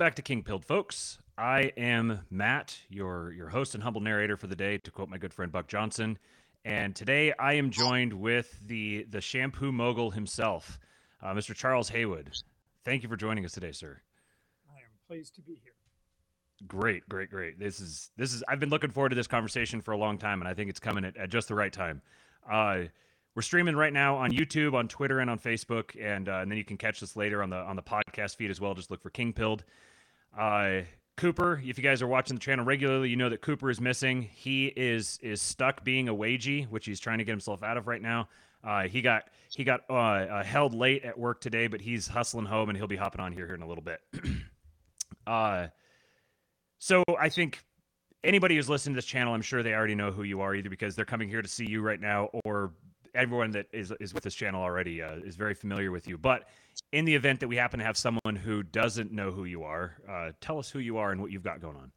welcome back to Kingpilled, folks. I am Matt, your your host and humble narrator for the day, to quote my good friend Buck Johnson. And today I am joined with the the shampoo mogul himself, uh, Mr. Charles Haywood. Thank you for joining us today, sir. I am pleased to be here. Great, great, great. This is this is I've been looking forward to this conversation for a long time, and I think it's coming at, at just the right time. Uh, we're streaming right now on YouTube, on Twitter, and on Facebook, and uh, and then you can catch this later on the on the podcast feed as well. Just look for Kingpilled. Uh, Cooper, if you guys are watching the channel regularly, you know that Cooper is missing. He is is stuck being a wagey, which he's trying to get himself out of right now. Uh, he got he got uh, uh, held late at work today, but he's hustling home, and he'll be hopping on here here in a little bit. uh, so I think anybody who's listening to this channel, I'm sure they already know who you are, either because they're coming here to see you right now, or everyone that is is with this channel already uh, is very familiar with you. But in the event that we happen to have someone who doesn't know who you are, uh, tell us who you are and what you've got going on.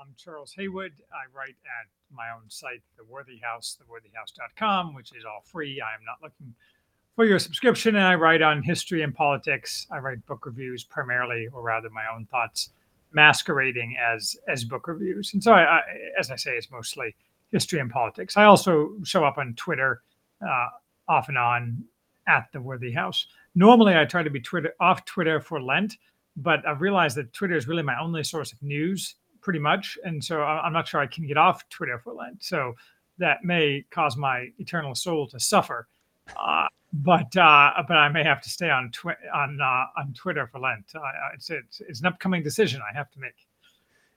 I'm Charles Haywood. I write at my own site, The Worthy House, theworthyhouse.com, which is all free. I am not looking for your subscription, and I write on history and politics. I write book reviews primarily, or rather, my own thoughts masquerading as as book reviews. And so, I, I, as I say, it's mostly history and politics. I also show up on Twitter uh, off and on at the Worthy House. Normally, I try to be Twitter off Twitter for Lent, but I've realized that Twitter is really my only source of news, pretty much, and so I'm not sure I can get off Twitter for Lent. So that may cause my eternal soul to suffer. Uh, but uh, but I may have to stay on twi- on uh, on Twitter for Lent. it's, it's, it's an upcoming decision I have to make.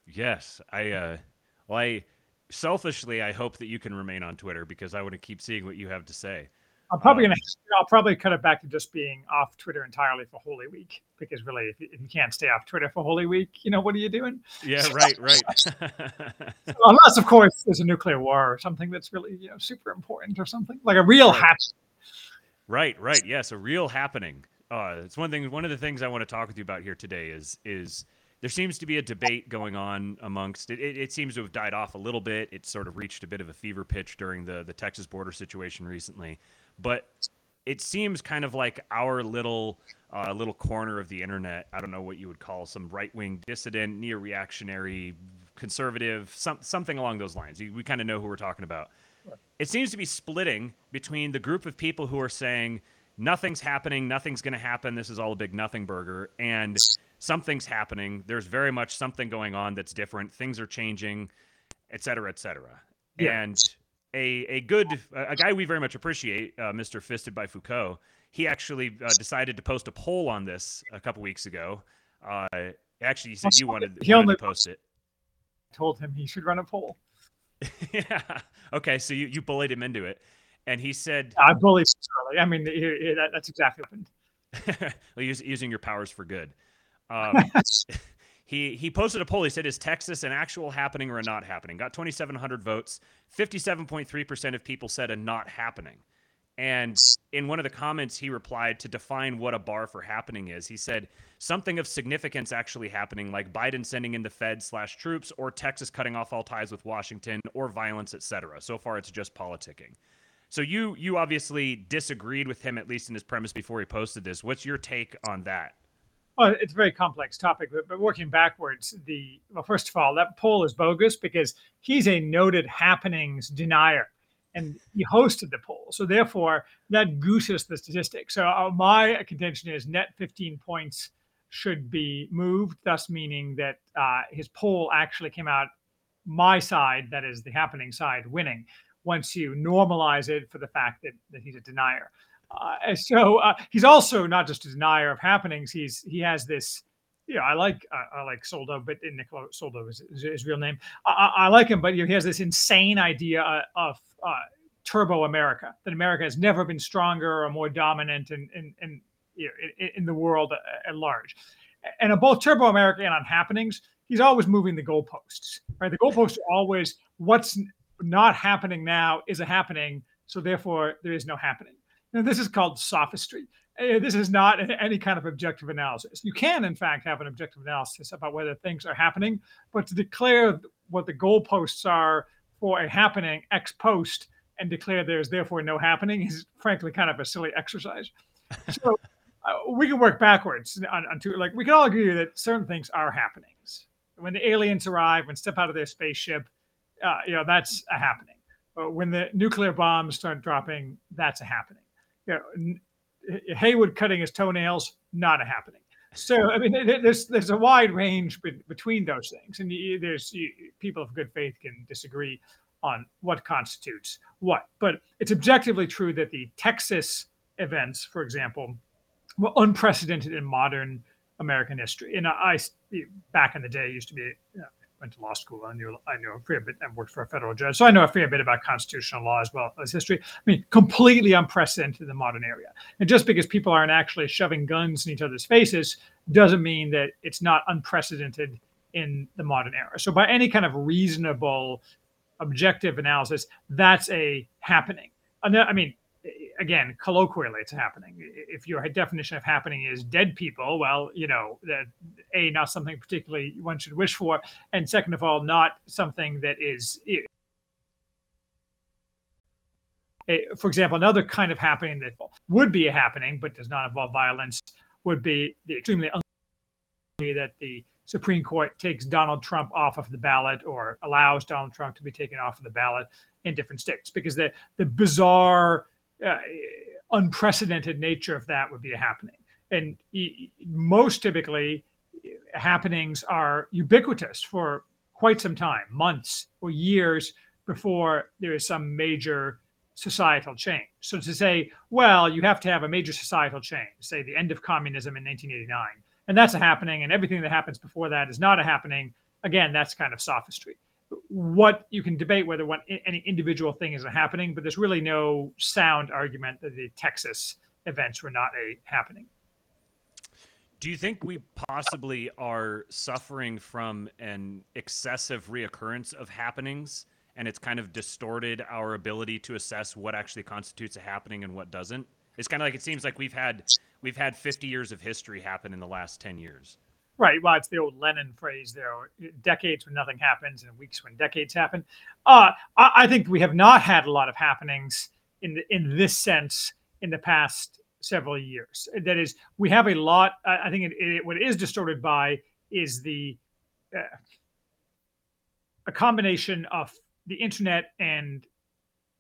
Yes, I uh, well, I selfishly I hope that you can remain on Twitter because I want to keep seeing what you have to say. I'm probably um, gonna. I'll probably cut it back to just being off Twitter entirely for Holy Week because really, if you, if you can't stay off Twitter for Holy Week, you know what are you doing? Yeah, right, right. Unless, of course, there's a nuclear war or something that's really you know super important or something like a real right. happening. Right, right. Yes, a real happening. Uh, it's one thing. One of the things I want to talk with you about here today is is there seems to be a debate going on amongst it, it, it. seems to have died off a little bit. It sort of reached a bit of a fever pitch during the the Texas border situation recently but it seems kind of like our little uh, little corner of the internet. I don't know what you would call some right wing dissident, neo reactionary, conservative, some, something along those lines. We kind of know who we're talking about. It seems to be splitting between the group of people who are saying nothing's happening, nothing's going to happen, this is all a big nothing burger, and something's happening. There's very much something going on that's different. Things are changing, et cetera, et cetera. Yeah. And a a good a guy we very much appreciate, uh, Mr. Fisted by Foucault. He actually uh, decided to post a poll on this a couple weeks ago. Uh, actually, he said you wanted, he wanted to post it. Told him he should run a poll. yeah. Okay. So you, you bullied him into it, and he said, "I bullied Charlie." I mean, that, that's exactly what happened. well, using your powers for good. Um, he he posted a poll. He said, "Is Texas an actual happening or a not happening?" Got 2,700 votes. 57.3 percent of people said a not happening. And in one of the comments, he replied to define what a bar for happening is. He said something of significance actually happening, like Biden sending in the Fed slash troops, or Texas cutting off all ties with Washington, or violence, etc. So far, it's just politicking. So you you obviously disagreed with him at least in his premise before he posted this. What's your take on that? Well, it's a very complex topic, but, but working backwards, the well, first of all, that poll is bogus because he's a noted happenings denier, and he hosted the poll. So therefore, that gooses the statistics. So uh, my contention is net 15 points should be moved, thus meaning that uh, his poll actually came out my side, that is the happening side, winning. Once you normalize it for the fact that, that he's a denier. Uh, so uh, he's also not just a denier of happenings. He's he has this. You know, I like uh, I like Soldo, but Nicola Soldo is, is his real name. I, I, like him, but he has this insane idea uh, of uh, turbo America. That America has never been stronger or more dominant in in in, you know, in, in the world at large. And on both turbo America and on happenings, he's always moving the goalposts. Right, the goalposts are always what's not happening now is a happening, so therefore there is no happening. Now, this is called sophistry. Eh, this is not any kind of objective analysis. You can, in fact, have an objective analysis about whether things are happening, but to declare what the goalposts are for a happening ex post and declare there's therefore no happening is frankly kind of a silly exercise. So uh, we can work backwards on, on two. Like we can all agree that certain things are happenings. When the aliens arrive, and step out of their spaceship, uh, you know that's a happening. But when the nuclear bombs start dropping, that's a happening. You know, Haywood cutting his toenails, not a happening. So I mean, there's there's a wide range be- between those things, and there's people of good faith can disagree on what constitutes what. But it's objectively true that the Texas events, for example, were unprecedented in modern American history. And I, back in the day, used to be went to law school. I knew I knew a fair bit and worked for a federal judge, so I know a fair bit about constitutional law as well as history. I mean, completely unprecedented in the modern area. And just because people aren't actually shoving guns in each other's faces doesn't mean that it's not unprecedented in the modern era. So by any kind of reasonable objective analysis, that's a happening. I mean, again, colloquially, it's happening. If your definition of happening is dead people, well, you know, that a not something particularly one should wish for, and second of all, not something that is. For example, another kind of happening that would be a happening but does not involve violence would be the extremely unlikely that the Supreme Court takes Donald Trump off of the ballot or allows Donald Trump to be taken off of the ballot in different states because the the bizarre, uh, unprecedented nature of that would be happening. And most typically, happenings are ubiquitous for quite some time, months or years before there is some major societal change. So to say, well, you have to have a major societal change, say the end of communism in 1989 and that's a happening and everything that happens before that is not a happening again that's kind of sophistry what you can debate whether what any individual thing is a happening but there's really no sound argument that the texas events were not a happening do you think we possibly are suffering from an excessive reoccurrence of happenings and it's kind of distorted our ability to assess what actually constitutes a happening and what doesn't it's kind of like it seems like we've had we've had 50 years of history happen in the last 10 years. Right. Well, it's the old Lenin phrase there decades when nothing happens and weeks when decades happen. Uh, I, I, think we have not had a lot of happenings in, the, in this sense in the past several years. That is, we have a lot. I think it, it, what it is distorted by is the uh, a combination of the internet and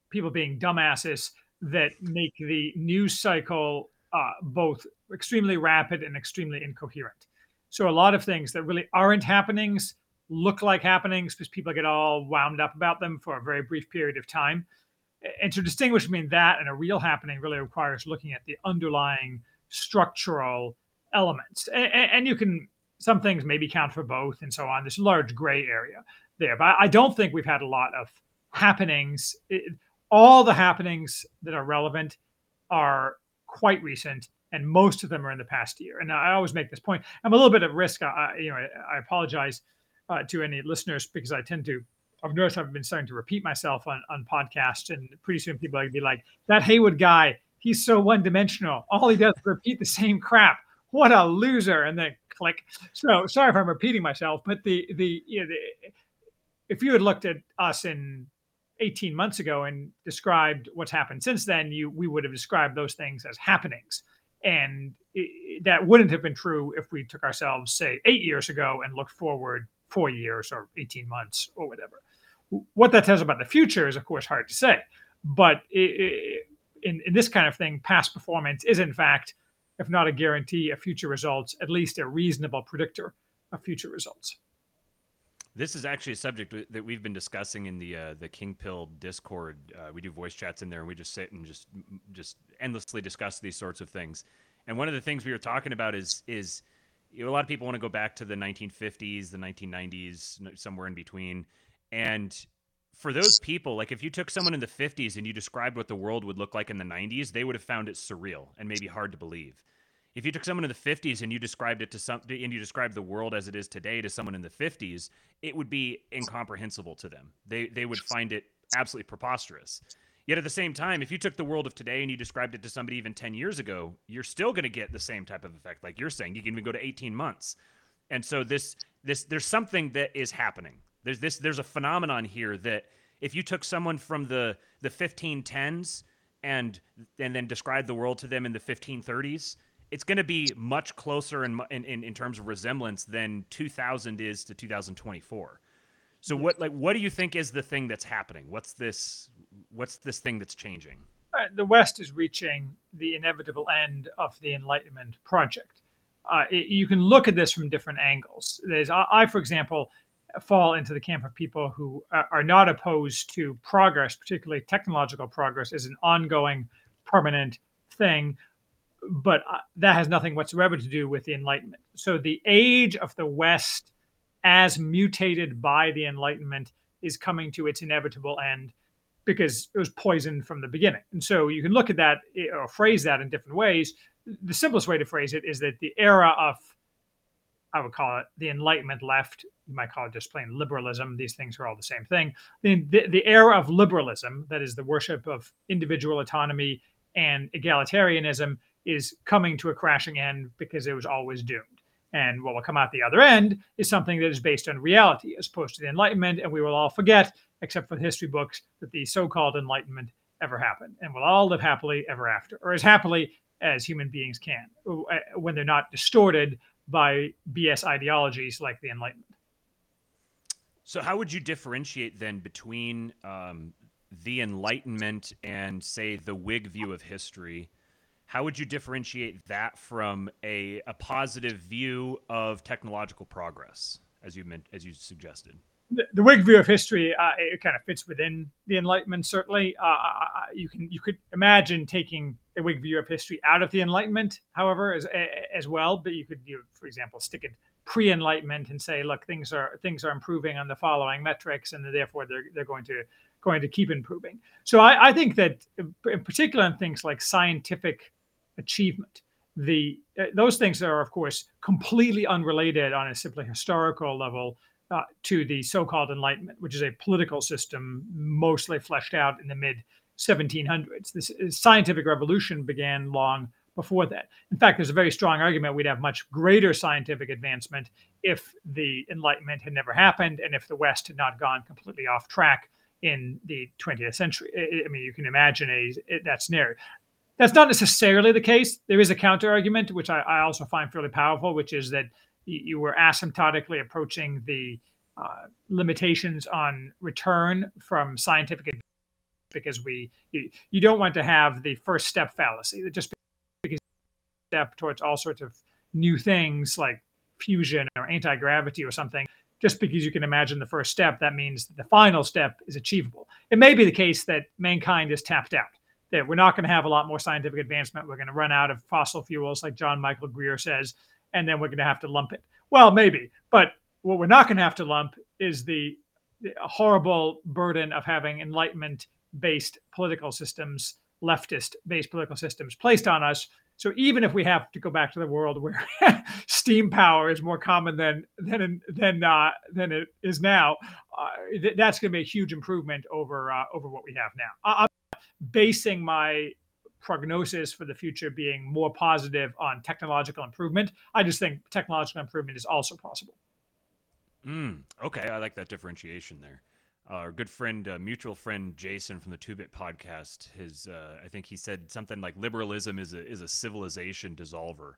people being dumbasses that make the news cycle uh, both extremely rapid and extremely incoherent. So a lot of things that really aren't happenings look like happenings because people get all wound up about them for a very brief period of time. And to distinguish between that and a real happening really requires looking at the underlying structural elements. And, and you can, some things maybe count for both and so on. There's a large gray area there. But I don't think we've had a lot of happenings. It, all the happenings that are relevant are quite recent, and most of them are in the past year. And I always make this point. I'm a little bit at risk. I, you know, I, apologize uh, to any listeners because I tend to. I've noticed I've been starting to repeat myself on on podcasts, and pretty soon people are gonna be like, "That Haywood guy, he's so one dimensional. All he does is repeat the same crap. What a loser!" And then click. So sorry if I'm repeating myself, but the the, you know, the if you had looked at us in 18 months ago and described what's happened since then, you we would have described those things as happenings. And it, that wouldn't have been true if we took ourselves, say, eight years ago and looked forward four years or 18 months or whatever. What that tells about the future is, of course, hard to say. But it, in, in this kind of thing, past performance is, in fact, if not a guarantee of future results, at least a reasonable predictor of future results. This is actually a subject that we've been discussing in the uh, the King Pill Discord. Uh, we do voice chats in there, and we just sit and just just endlessly discuss these sorts of things. And one of the things we were talking about is is you know, a lot of people want to go back to the 1950s, the 1990s, somewhere in between. And for those people, like if you took someone in the 50s and you described what the world would look like in the 90s, they would have found it surreal and maybe hard to believe if you took someone in the 50s and you described it to some and you described the world as it is today to someone in the 50s it would be incomprehensible to them. They they would find it absolutely preposterous. Yet at the same time if you took the world of today and you described it to somebody even 10 years ago you're still going to get the same type of effect like you're saying. You can even go to 18 months. And so this this there's something that is happening. There's this there's a phenomenon here that if you took someone from the the 1510s and and then described the world to them in the 1530s it's going to be much closer in, in in terms of resemblance than 2000 is to 2024. So what like what do you think is the thing that's happening? What's this what's this thing that's changing? Uh, the West is reaching the inevitable end of the Enlightenment project. Uh, it, you can look at this from different angles. There's I, I, for example, fall into the camp of people who are not opposed to progress, particularly technological progress, as an ongoing, permanent thing. But uh, that has nothing whatsoever to do with the Enlightenment. So the age of the West, as mutated by the Enlightenment, is coming to its inevitable end because it was poisoned from the beginning. And so you can look at that eh, or phrase that in different ways. The simplest way to phrase it is that the era of, I would call it the Enlightenment left, you might call it just plain liberalism. These things are all the same thing. The, the, the era of liberalism, that is the worship of individual autonomy and egalitarianism, is coming to a crashing end because it was always doomed. And what will come out the other end is something that is based on reality as opposed to the Enlightenment. And we will all forget except for the history books, that the so called Enlightenment ever happened. And we'll all live happily ever after, or as happily as human beings can, uh, when they're not distorted by BS ideologies like the Enlightenment. So, how would you differentiate then between um, the Enlightenment and, say, the Whig view of history? How would you differentiate that from a, a positive view of technological progress, as you meant, as you suggested? the, the Whig view of history uh, it kind of fits within the Enlightenment. Certainly, uh, you can you could imagine taking a Whig view of history out of the Enlightenment, however, as as well. But you could, you, for example, stick it pre-Enlightenment and say, look, things are things are improving on the following metrics, and therefore they're they're going to going to keep improving. So I, I think that, in particular, in things like scientific achievement, the uh, those things are of course completely unrelated on a simply historical level uh, to the so-called Enlightenment, which is a political system mostly fleshed out in the mid 1700s. This uh, scientific revolution began long before that. In fact, there's a very strong argument we'd have much greater scientific advancement if the Enlightenment had never happened and if the West had not gone completely off track in the 20th century. I mean, you can imagine a, that scenario. That's not necessarily the case. There is a counter argument, which I, I also find fairly powerful, which is that you were asymptotically approaching the uh, limitations on return from scientific because we you, you, don't want to have the first step fallacy. That just because step towards all sorts of new things like fusion or anti-gravity or something. Just because you can imagine the first step that means the final step is achievable. It may be the case that mankind is tapped out that we're not going to have a lot more scientific advancement we're going to run out of fossil fuels like john michael greer says and then we're going to have to lump it. Well, maybe, but what we're not going to have to lump is the, the horrible burden of having enlightenment based political systems, leftist based political systems placed on us. So even if we have to go back to the world where steam power is more common than than than uh, than it is now, uh, th- that's going to be a huge improvement over uh, over what we have now. Basing my prognosis for the future being more positive on technological improvement. I just think technological improvement is also possible. Mm, okay, I like that differentiation there. Uh, our good friend, uh, mutual friend Jason from the Two Bit Podcast, his uh, I think he said something like liberalism is a is a civilization dissolver.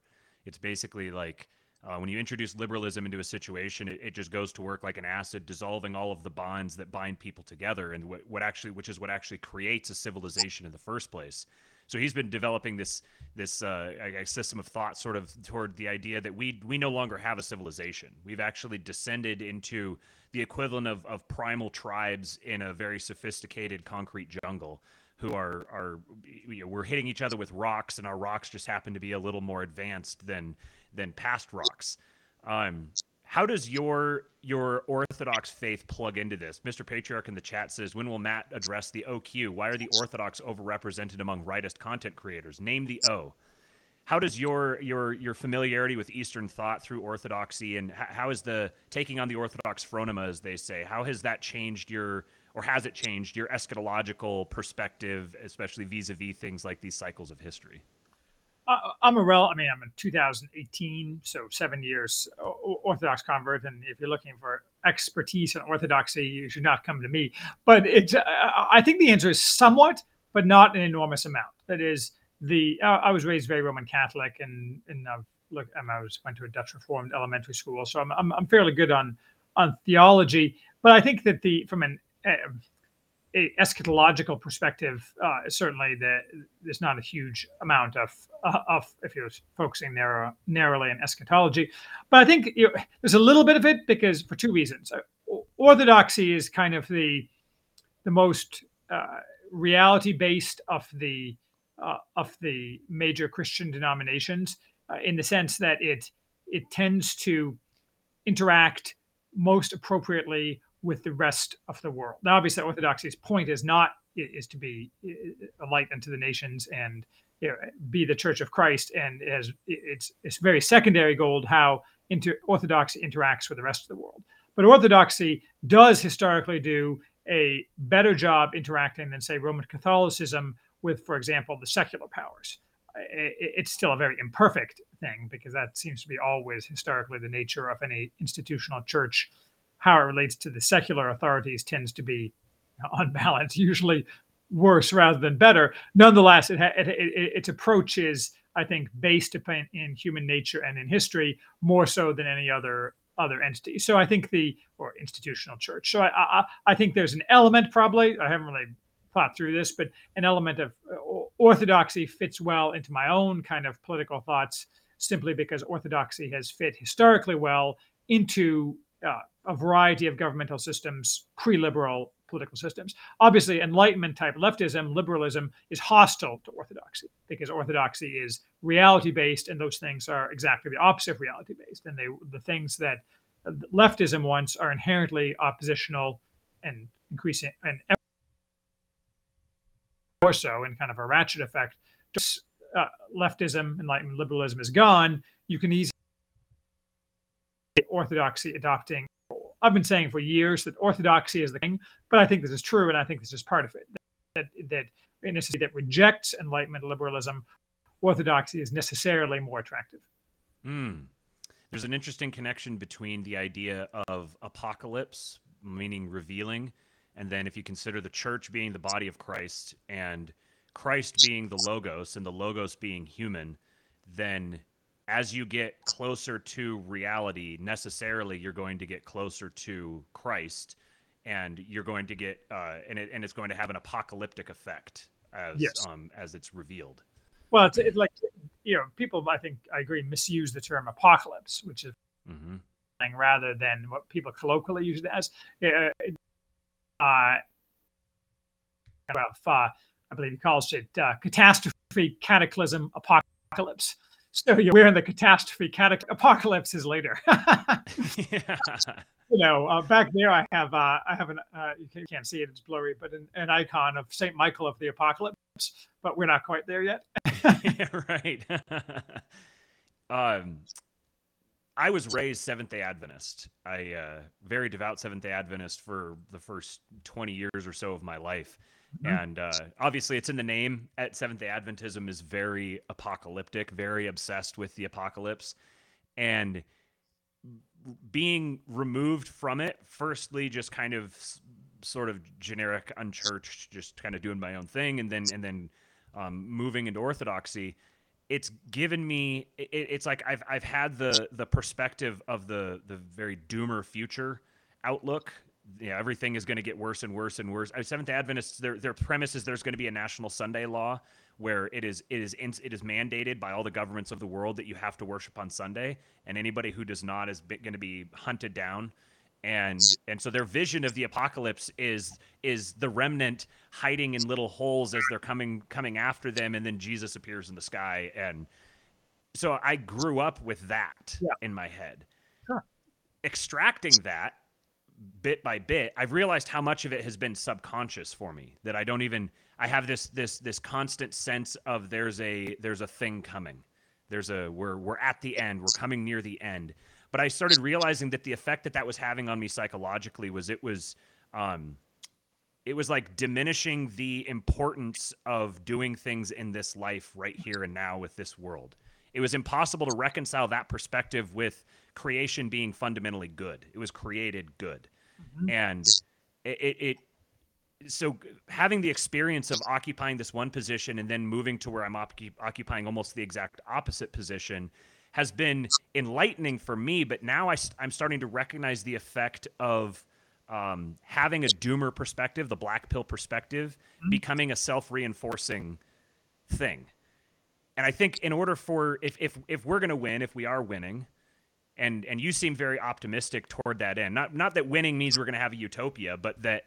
It's basically like uh, when you introduce liberalism into a situation, it, it, just goes to work like an acid, dissolving all of the bonds that bind people together, and what, what actually, which is what actually creates a civilization in the first place. So he's been developing this this uh, system of thought, sort of toward the idea that we we no longer have a civilization. We've actually descended into the equivalent of, of primal tribes in a very sophisticated concrete jungle who are are you know, we're hitting each other with rocks and our rocks just happen to be a little more advanced than than past rocks um, how does your your Orthodox faith plug into this? Mr. Patriarch in the chat says, when will Matt address the OQ? Why are the Orthodox overrepresented among rightist content creators? Name the O. How does your your your familiarity with Eastern thought through Orthodoxy and how is the taking on the Orthodox phronema, as they say, how has that changed your or has it changed your eschatological perspective, especially vis-a-vis things like these cycles of history? I'm a rel. I mean, I'm in 2018, so seven years Orthodox convert. And if you're looking for expertise in Orthodoxy, you should not come to me. But it's. I think the answer is somewhat, but not an enormous amount. That is, the uh, I was raised very Roman Catholic, and and I've look, I was went to a Dutch Reformed elementary school, so I'm I'm, I'm fairly good on on theology. But I think that the from an uh, a eschatological perspective, uh, certainly the, there's not a huge amount of uh, of if you're focusing narrow, narrowly on eschatology, but I think you know, there's a little bit of it because for two reasons. Uh, orthodoxy is kind of the the most uh, reality based of the uh, of the major Christian denominations, uh, in the sense that it it tends to interact most appropriately with the rest of the world. Now, obviously, Orthodoxy's point is not is to be a light unto the nations and you know, be the Church of Christ, and as it's it's very secondary goal how into Orthodoxy interacts with the rest of the world. But Orthodoxy does historically do a better job interacting than say Roman Catholicism with, for example, the secular powers. It's still a very imperfect thing because that seems to be always historically the nature of any institutional church how it relates to the secular authorities tends to be on balance, usually worse rather than better. Nonetheless, it, it, it, its approach is, I think, based upon in human nature and in history more so than any other other entity. So I think the or institutional church. So I, I, I think there's an element probably I haven't really thought through this, but an element of orthodoxy fits well into my own kind of political thoughts simply because orthodoxy has fit historically well into uh, a variety of governmental systems, pre-liberal political systems. Obviously, Enlightenment type leftism, liberalism is hostile to orthodoxy because orthodoxy is reality based, and those things are exactly the opposite of reality based. And they the things that leftism wants are inherently oppositional and increasing and more so in kind of a ratchet effect. Just uh, leftism, enlightenment, liberalism is gone. You can easily orthodoxy adopting I've been saying for years that orthodoxy is the king, but I think this is true, and I think this is part of it. That that in a city that rejects enlightenment liberalism, orthodoxy is necessarily more attractive. Mm. There's an interesting connection between the idea of apocalypse, meaning revealing, and then if you consider the church being the body of Christ and Christ being the logos and the logos being human, then as you get closer to reality, necessarily you're going to get closer to Christ, and you're going to get uh, and it, and it's going to have an apocalyptic effect as yes. um, as it's revealed. Well, it's, it's like you know, people I think I agree misuse the term apocalypse, which is mm-hmm. rather than what people colloquially use it as. Uh, uh, well, uh, I believe he calls it uh, catastrophe, cataclysm, apocalypse. So yeah, we're in the catastrophe catac- apocalypse is later. yeah. You know, uh, back there I have uh, I have an uh, you can't see it, it's blurry, but an, an icon of Saint Michael of the Apocalypse. But we're not quite there yet. yeah, right. um, I was raised Seventh Day Adventist. I uh, very devout Seventh Day Adventist for the first twenty years or so of my life. Mm-hmm. And uh, obviously, it's in the name. At Seventh Day Adventism is very apocalyptic, very obsessed with the apocalypse, and being removed from it. Firstly, just kind of sort of generic, unchurched, just kind of doing my own thing, and then and then um, moving into orthodoxy. It's given me. It, it's like I've I've had the the perspective of the the very doomer future outlook yeah, everything is going to get worse and worse and worse. Seventh Adventists, their their premise is there's going to be a national Sunday law where it is it is it is mandated by all the governments of the world that you have to worship on Sunday, and anybody who does not is going to be hunted down. And and so their vision of the apocalypse is is the remnant hiding in little holes as they're coming coming after them, and then Jesus appears in the sky. And so I grew up with that yeah. in my head. Huh. Extracting that bit by bit, I've realized how much of it has been subconscious for me that I don't even I have this this this constant sense of there's a there's a thing coming. There's a we're we're at the end. We're coming near the end. But I started realizing that the effect that that was having on me psychologically was it was um it was like diminishing the importance of doing things in this life right here and now with this world. It was impossible to reconcile that perspective with creation being fundamentally good. It was created good, mm-hmm. and it, it, it so having the experience of occupying this one position and then moving to where I'm occupying almost the exact opposite position has been enlightening for me. But now I, am starting to recognize the effect of um, having a doomer perspective, the black pill perspective, mm-hmm. becoming a self reinforcing thing. And I think in order for if if if we're going to win, if we are winning, and and you seem very optimistic toward that end. Not not that winning means we're going to have a utopia, but that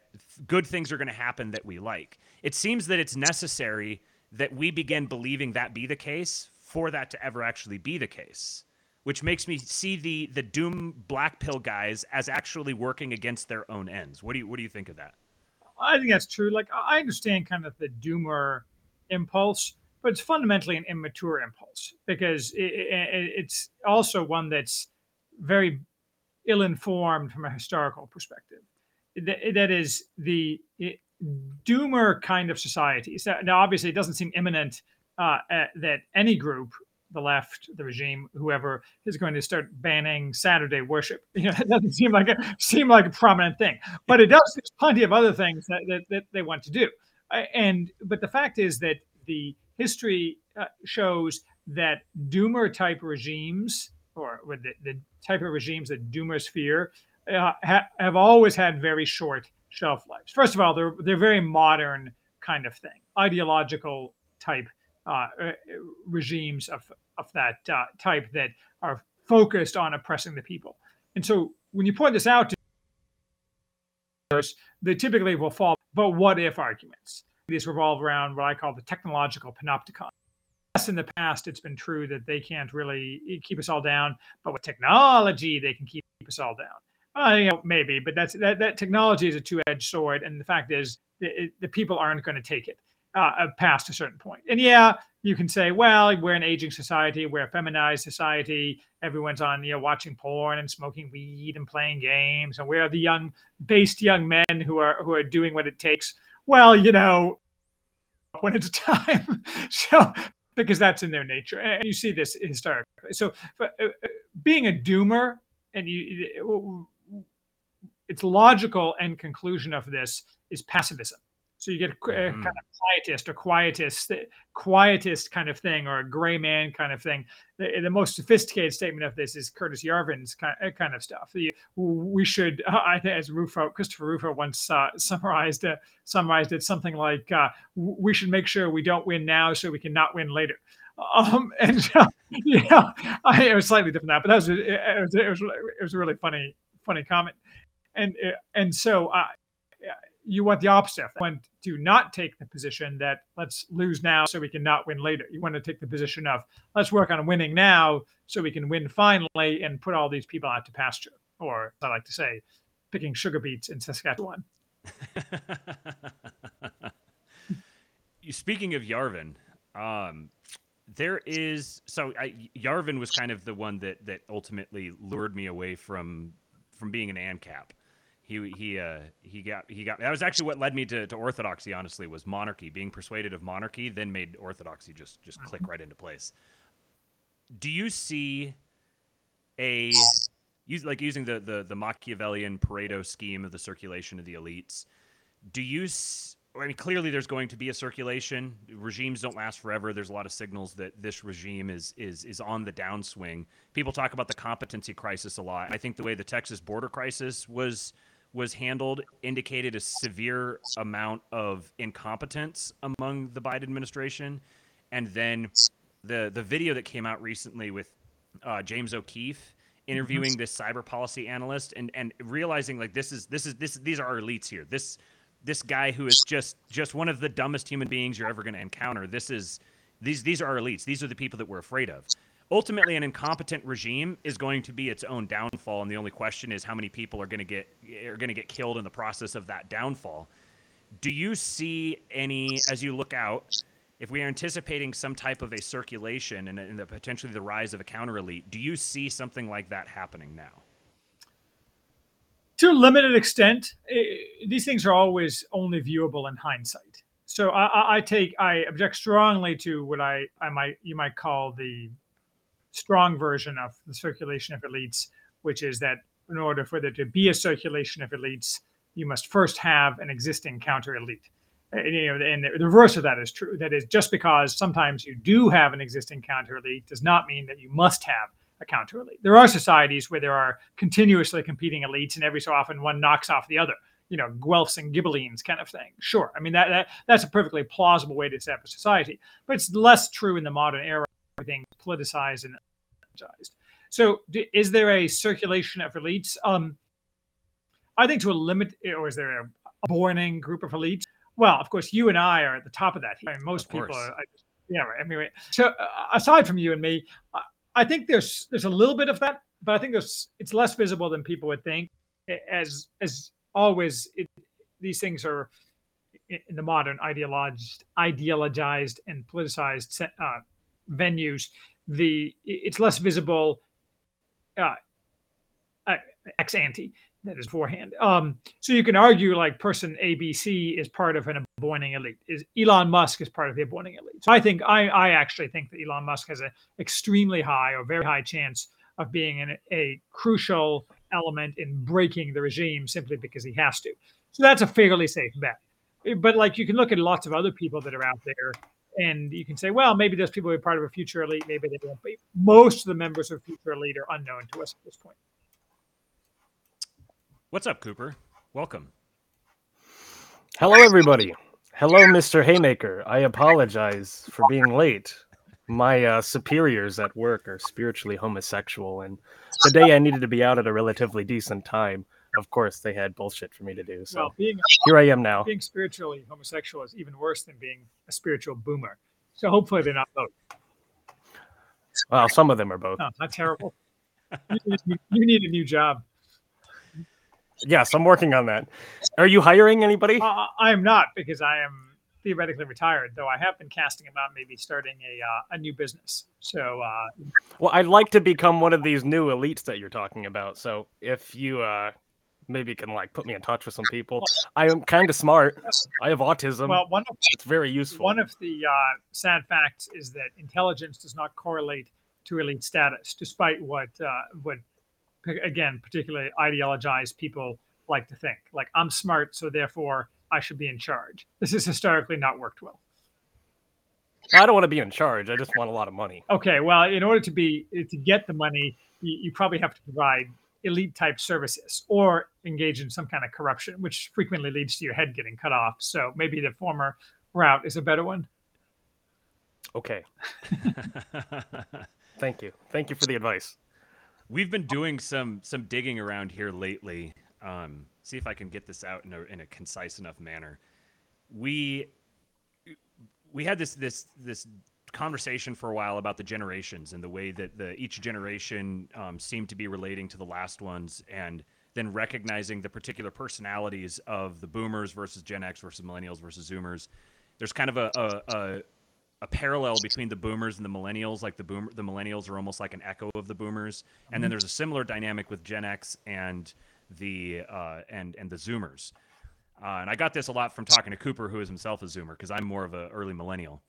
good things are going to happen that we like. It seems that it's necessary that we begin believing that be the case for that to ever actually be the case, which makes me see the the doom black pill guys as actually working against their own ends. What do you what do you think of that? I think that's true. Like I understand kind of the doomer impulse, but it's fundamentally an immature impulse because it, it, it's also one that's very ill-informed from a historical perspective. that, that is the it, doomer kind of society. So now, obviously, it doesn't seem imminent uh, uh, that any group, the left, the regime, whoever, is going to start banning Saturday worship. You know, it doesn't seem like a seem like a prominent thing, but it does. There's plenty of other things that, that, that they want to do. And but the fact is that the history uh, shows that doomer type regimes or with the, the type of regimes that doomers fear uh, ha- have always had very short shelf lives. First of all, they're they're very modern kind of thing, ideological type uh, uh, regimes of of that uh, type that are focused on oppressing the people. And so when you point this out to they typically will fall but what if arguments. These revolve around what I call the technological panopticon in the past it's been true that they can't really eh, keep us all down, but with technology they can keep us all down. Uh, you know, maybe, but that's that, that technology is a two-edged sword, and the fact is, it, the people aren't going to take it uh, uh, past a certain point. And yeah, you can say, well, we're an aging society, we're a feminized society. Everyone's on, you know, watching porn and smoking weed and playing games, and we're the young, based young men who are who are doing what it takes. Well, you know, when it's a time. so because that's in their nature. And you see this historically. So uh, uh, being a doomer, and you, its logical end conclusion of this is pacifism. So you get a, mm-hmm. kind of quietist or quietist, quietist kind of thing, or a gray man kind of thing. The, the most sophisticated statement of this is Curtis Yarvin's kind, uh, kind of stuff. We should, I think, as Rufo, Christopher Rufo once uh, summarized uh, summarized it something like, uh, "We should make sure we don't win now, so we can not win later." Um, and uh, yeah, I, it was slightly different that, but that was it, it was it was it was a really funny funny comment, and uh, and so uh, you want the opposite. You want to not take the position that let's lose now so we can not win later. You want to take the position of let's work on winning now so we can win finally and put all these people out to pasture, or I like to say, picking sugar beets in Saskatchewan. Speaking of Yarvin, um, there is so I, Yarvin was kind of the one that that ultimately lured me away from from being an ANCAP he he uh, he got he got that was actually what led me to, to orthodoxy honestly was monarchy being persuaded of monarchy then made orthodoxy just just click right into place do you see a use like using the, the the machiavellian pareto scheme of the circulation of the elites do you I mean, clearly there's going to be a circulation. Regimes don't last forever. There's a lot of signals that this regime is is is on the downswing. People talk about the competency crisis a lot. I think the way the Texas border crisis was was handled indicated a severe amount of incompetence among the Biden administration. And then the the video that came out recently with uh, James O'Keefe interviewing this cyber policy analyst and and realizing like this is this is this these are our elites here. This this guy who is just just one of the dumbest human beings you're ever going to encounter. This is these these are our elites. These are the people that we're afraid of ultimately an incompetent regime is going to be its own downfall and the only question is how many people are going to get are going to get killed in the process of that downfall. Do you see any as you look out if we are anticipating some type of a circulation and, and the, potentially the rise of a counter elite do you see something like that happening now? To a limited extent eh, these things are always only viewable in hindsight. So I, I take i object strongly to what i i might you might call the strong version of the circulation of elites, which is that in order for there to be a circulation of elites, you must first have an existing counter elite. And, you know, and the reverse of that is true. That is, just because sometimes you do have an existing counter elite does not mean that you must have a counter elite. There are societies where there are continuously competing elites, and every so often one knocks off the other. You know, Guelphs and Ghibellines kind of thing. Sure, I mean that, that that's a perfectly plausible way to set up a society, but it's less true in the modern era. Everything politicized and So, is there a circulation of elites? Um, I think to a limit, or is there a, a borning group of elites? Well, of course, you and I are at the top of that. I mean, most Of people course. are. I, yeah, right. Anyway, so uh, aside from you and me, I, I think there's there's a little bit of that, but I think there's it's less visible than people would think. As as always, it, these things are in the modern ideologized, ideologized and politicized uh, venues. The it's less visible uh, uh, ex ante that is beforehand. Um, so you can argue like person ABC is part of an appointing elite. Is Elon Musk is part of the appointing elite. So I think I, I actually think that Elon Musk has an extremely high or very high chance of being an, a crucial element in breaking the regime simply because he has to. So that's a fairly safe bet. But like you can look at lots of other people that are out there and you can say, well, maybe those people are part of a future elite, maybe they won't be. Most of the members of future elite are unknown to us at this point. What's up, Cooper? Welcome. Hello, everybody. Hello, Mr. Haymaker. I apologize for being late. My uh, superiors at work are spiritually homosexual, and today I needed to be out at a relatively decent time, of course, they had bullshit for me to do. So Well, being here I am now. being spiritually homosexual is even worse than being a spiritual boomer. So hopefully they're not both. Well, some of them are both. Not terrible. you, need, you need a new job. Yes, I'm working on that. Are you hiring anybody? Uh, I am not because I am theoretically retired, though I have been casting about maybe starting a uh, a new business. So uh, Well, I'd like to become one of these new elites that you're talking about. So if you uh, maybe can like put me in touch with some people, I am kind of smart. I have autism. well, one of it's very useful. one of the uh, sad facts is that intelligence does not correlate to elite status, despite what uh, what again particularly ideologized people like to think. Like I'm smart, so therefore I should be in charge. This has historically not worked well. I don't want to be in charge. I just want a lot of money. Okay, well, in order to be to get the money, you, you probably have to provide elite type services or engage in some kind of corruption, which frequently leads to your head getting cut off. So maybe the former route is a better one. Okay. Thank you. Thank you for the advice. We've been doing some some digging around here lately. Um, see if I can get this out in a in a concise enough manner. We we had this this this conversation for a while about the generations and the way that the each generation um, seemed to be relating to the last ones, and then recognizing the particular personalities of the boomers versus Gen X versus millennials versus Zoomers. There's kind of a, a, a a parallel between the boomers and the millennials like the boomer the millennials are almost like an echo of the boomers. And then there's a similar dynamic with gen x and the uh, and and the zoomers. Uh, and i got this a lot from talking to cooper who is himself a zoomer because i'm more of an early millennial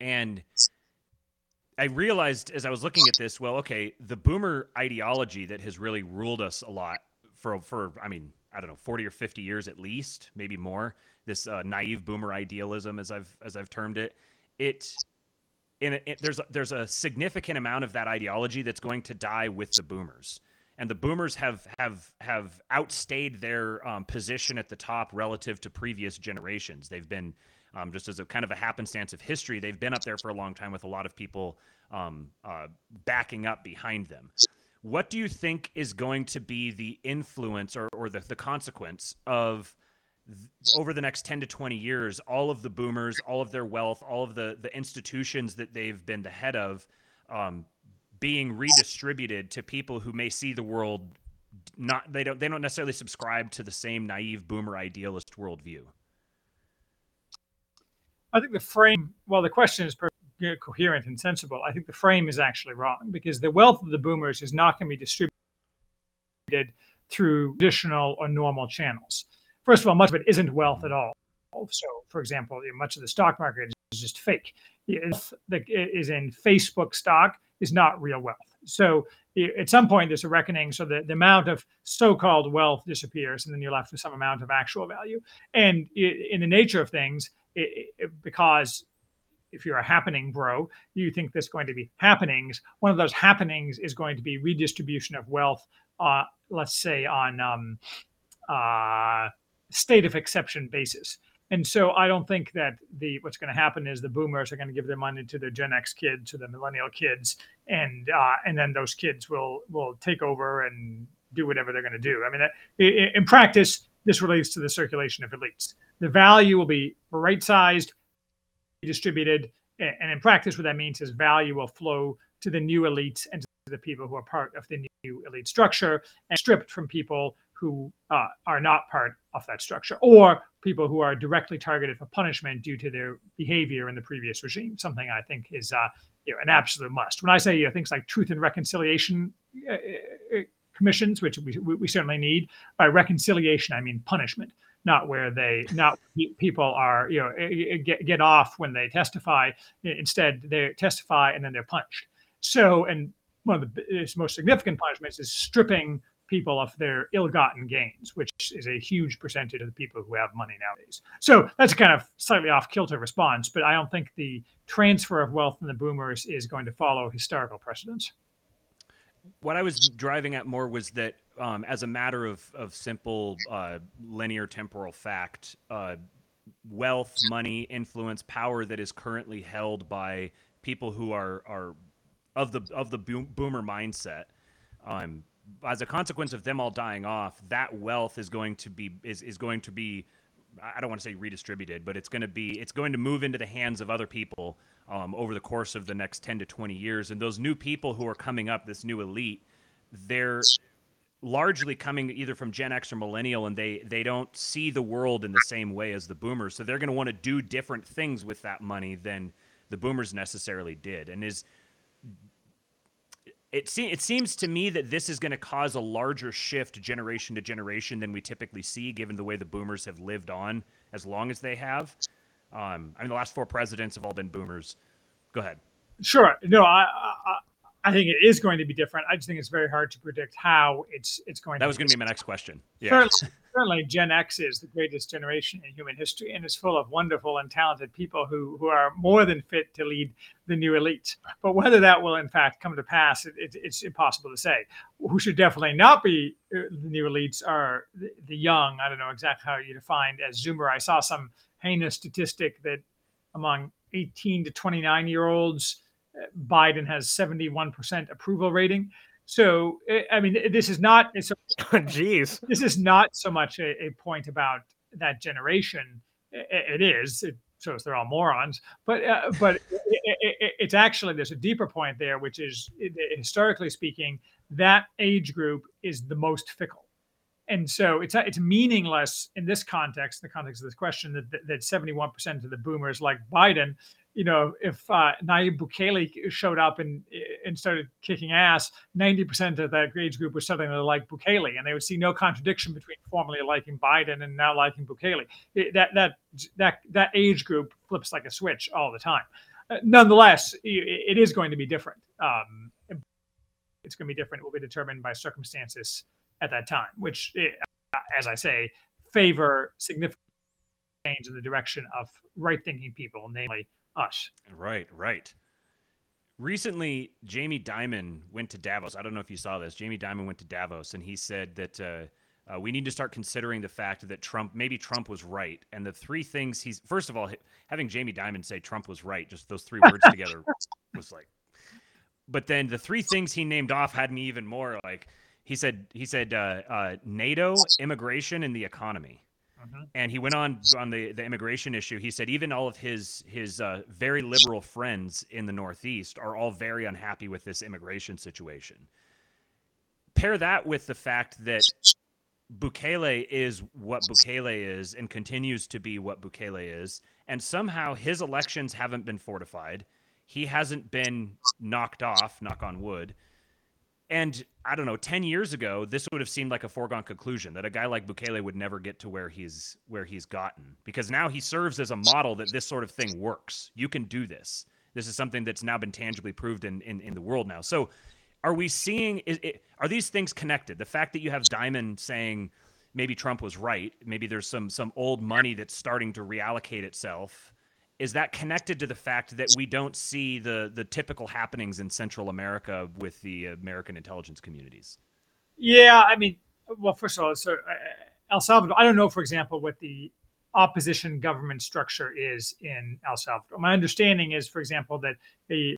and i realized as i was looking at this well okay the boomer ideology that has really ruled us a lot for for i mean i don't know 40 or 50 years at least maybe more this uh, naive boomer idealism as i've as i've termed it it in a, it, there's a, there's a significant amount of that ideology that's going to die with the boomers. And the boomers have have have outstayed their um, position at the top relative to previous generations. They've been um, just as a kind of a happenstance of history they've been up there for a long time with a lot of people um, uh, backing up behind them. What do you think is going to be the influence or, or the, the consequence of over the next 10 to 20 years all of the boomers all of their wealth all of the the institutions that they've been the head of um, being redistributed to people who may see the world not they don't they don't necessarily subscribe to the same naive boomer idealist worldview I think the frame, well, the question is coherent and sensible. I think the frame is actually wrong because the wealth of the boomers is not going to be distributed through traditional or normal channels. First of all, much of it isn't wealth at all. So, for example, much of the stock market is just fake. Is in Facebook stock, is not real wealth. So at some point, there's a reckoning. So the, the amount of so-called wealth disappears, and then you're left with some amount of actual value. And in the nature of things, it, it, because if you're a happening bro, you think there's going to be happenings. One of those happenings is going to be redistribution of wealth, uh, let's say on um, uh, state of exception basis. And so I don't think that the what's going to happen is the boomers are going to give their money to their Gen X kids, to the millennial kids, and uh, and then those kids will will take over and do whatever they're going to do. I mean, in practice, this relates to the circulation of elites. The value will be right sized, distributed, and in practice, what that means is value will flow to the new elites and to the people who are part of the new elite structure, and stripped from people who uh, are not part of that structure, or people who are directly targeted for punishment due to their behavior in the previous regime. Something I think is uh, you know, an absolute must. When I say you know, things like truth and reconciliation uh, uh commissions, which we, we certainly need, by reconciliation I mean punishment, not where they not people are you know eh, eh, get, get off when they testify. Instead, they testify and then they're punched. So, and one of the most significant punishments is stripping people of their ill-gotten gains, which is a huge percentage of the people who have money nowadays. So that's a kind of slightly off-kilter response, but I don't think the transfer of wealth in the boomers is going to follow historical precedents. What I was driving at more was that, um, as a matter of of simple uh, linear temporal fact, uh, wealth, money, influence, power that is currently held by people who are are of the of the boom, boomer mindset. Um, as a consequence of them all dying off, that wealth is going to be is, is going to be I don't want to say redistributed, but it's going to be it's going to move into the hands of other people um, over the course of the next 10 to 20 years. And those new people who are coming up, this new elite, they're largely coming either from Gen X or millennial, and they they don't see the world in the same way as the boomers. So they're going to want to do different things with that money than the boomers necessarily did. And is it, se- it seems to me that this is going to cause a larger shift generation to generation than we typically see, given the way the boomers have lived on as long as they have. Um, I mean, the last four presidents have all been boomers. Go ahead. Sure. No, I, I, I think it is going to be different. I just think it's very hard to predict how it's it's going. That to was going to be my next question. Yeah. Certainly, certainly, Gen X is the greatest generation in human history, and is full of wonderful and talented people who who are more than fit to lead the new elites. But whether that will in fact come to pass, it, it, it's impossible to say. Who should definitely not be uh, the new elites are the, young. I don't know exactly how you define as Zoomer. I saw some heinous statistic that among 18 to 29 year olds Biden has 71% approval rating. So, eh, I mean, this is not, so, jeez, this is not so much a, a, point about that generation. It is, it shows they're all morons, but, uh, but it, it, it's actually, there's a deeper point there, which is historically speaking, that age group is the most fickle. And so it's it's meaningless in this context, in the context of this question, that that 71% of the boomers like Biden you know, if uh, Nayib Bukele showed up and and started kicking ass, ninety percent of that age group was suddenly like Bukele, and they would see no contradiction between formerly liking Biden and now liking Bukele. It, that that that that age group flips like a switch all the time. Uh, nonetheless, it, it is going to be different. Um, it's going to be different. It will be determined by circumstances at that time, which, eh, as I say, favor significant change in the direction of right-thinking people, namely us. Right, right. Recently, Jamie Dimon went to Davos. I don't know if you saw this. Jamie Dimon went to Davos, and he said that uh, uh, we need to start considering the fact that Trump, maybe Trump was right. And the three things he's, first of all, having Jamie Dimon say Trump was right, just those three words together was like, but then the three things he named off had me even more like, he said, he said, uh, uh NATO, immigration, and the economy. Mm-hmm. And he went on on the, the immigration issue. He said even all of his his uh, very liberal friends in the Northeast are all very unhappy with this immigration situation. Pair that with the fact that Bukele is what Bukele is and continues to be what Bukele is, and somehow his elections haven't been fortified. He hasn't been knocked off, knock on wood. And I don't know, 10 years ago, this would have seemed like a foregone conclusion that a guy like Bukele would never get to where he's where he's gotten because now he serves as a model that this sort of thing works. You can do this. This is something that's now been tangibly proved in in, in the world now. So, are we seeing? Is, it, are these things connected? The fact that you have Dimon saying maybe Trump was right, maybe there's some some old money that's starting to reallocate itself. Is that connected to the fact that we don't see the the typical happenings in Central America with the American intelligence communities? Yeah, I mean, well, first of all, so uh, El Salvador. I don't know, for example, what the opposition government structure is in El Salvador. My understanding is, for example, that a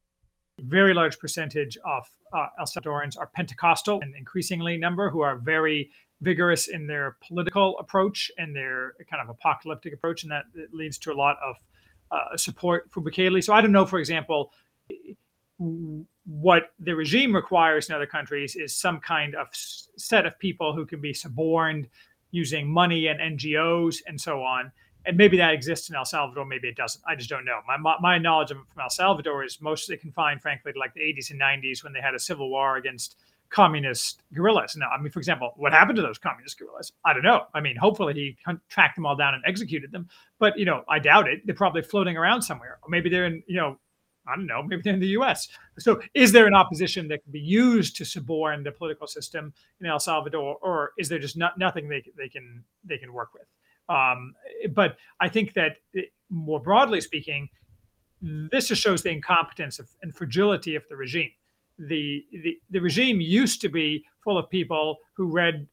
very large percentage of uh, El Salvadorans are Pentecostal, and increasingly number who are very vigorous in their political approach and their kind of apocalyptic approach, and that leads to a lot of uh, support for Bukele. So I don't know, for example, what the regime requires in other countries is some kind of set of people who can be suborned using money and NGOs and so on. And maybe that exists in El Salvador, maybe it doesn't. I just don't know. My my knowledge of from El Salvador is mostly confined, frankly, to like the 80s and 90s when they had a civil war against communist guerrillas. Now, I mean, for example, what happened to those communist guerrillas? I don't know. I mean, hopefully he tracked them all down and executed them, but you know, I doubt it. They're probably floating around somewhere, or maybe they're in, you know, I don't know, maybe they're in the U.S. So, is there an opposition that can be used to suborn the political system in El Salvador, or is there just not, nothing they they can they can work with? Um, but I think that eh, more broadly speaking, this just shows the incompetence of, and fragility of the regime the, the, regime used to be full of people who read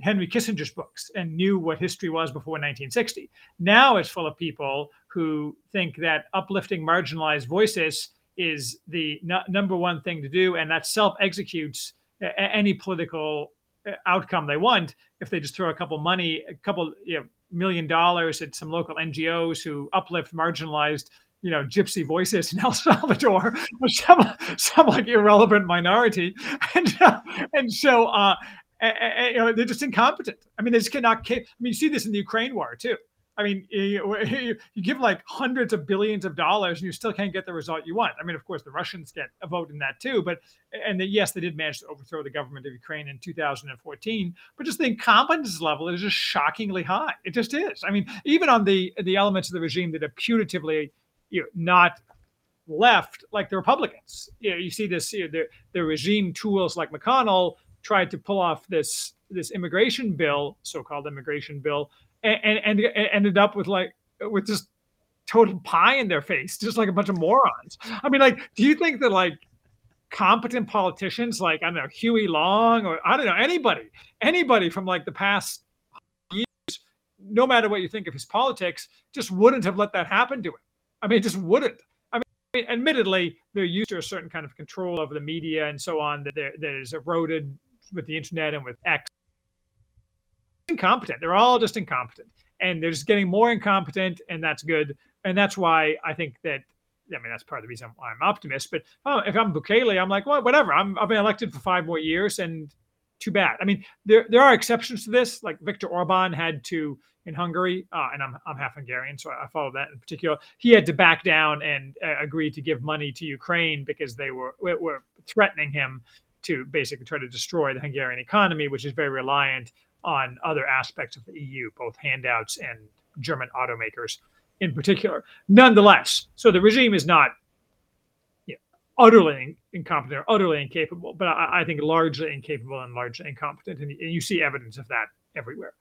Henry Kissinger's books and knew what history was before 1960. Now it's full of people who think that uplifting marginalized voices is the number one thing to do, and that self executes any political uh, outcome they want if they just throw a couple money, a couple you know, million dollars at some local NGOs who uplift marginalized you know gypsy voices in El Salvador, some some like irrelevant minority, and uh, and so uh, you know they're just incompetent. I mean, they just cannot. I mean, you see this in the Ukraine war too. I mean, you, you, give like hundreds of billions of dollars and you still can't get the result you want. I mean, of course, the Russians get a vote in that too, but and the, yes, they did manage to overthrow the government of Ukraine in 2014. But just the incompetence level is just shockingly high. It just is. I mean, even on the the elements of the regime that are putatively you know, not left like the Republicans. You know, you see this, you know, the, the regime tools like McConnell tried to pull off this this immigration bill, so-called immigration bill, and, and, and ended up with like with just total pie in their face, just like a bunch of morons. I mean, like, do you think that like competent politicians like I don't know Huey Long or I don't know anybody, anybody from like the past years, no matter what you think of his politics, just wouldn't have let that happen to him. I mean, it just wouldn't. I mean, admittedly, they're used to a certain kind of control over the media and so on that, that is eroded with the internet and with X. Incompetent. They're all just incompetent. And they're just getting more incompetent, and that's good. And that's why I think that I mean, that's part of the reason why I'm optimist. But oh, if I'm Bukele, I'm like, well, whatever. I'm I've been elected for five more years, and too bad. I mean, there there are exceptions to this. Like Viktor Orban had to in Hungary, uh, and I'm I'm half Hungarian, so I follow that in particular. He had to back down and uh, agree to give money to Ukraine because they were were threatening him to basically try to destroy the Hungarian economy, which is very reliant on other aspects of the EU, both handouts and German automakers in particular. Nonetheless, so the regime is not you know, utterly incompetent or utterly incapable, but I, I think largely incapable and largely incompetent, and, and you see evidence of that everywhere.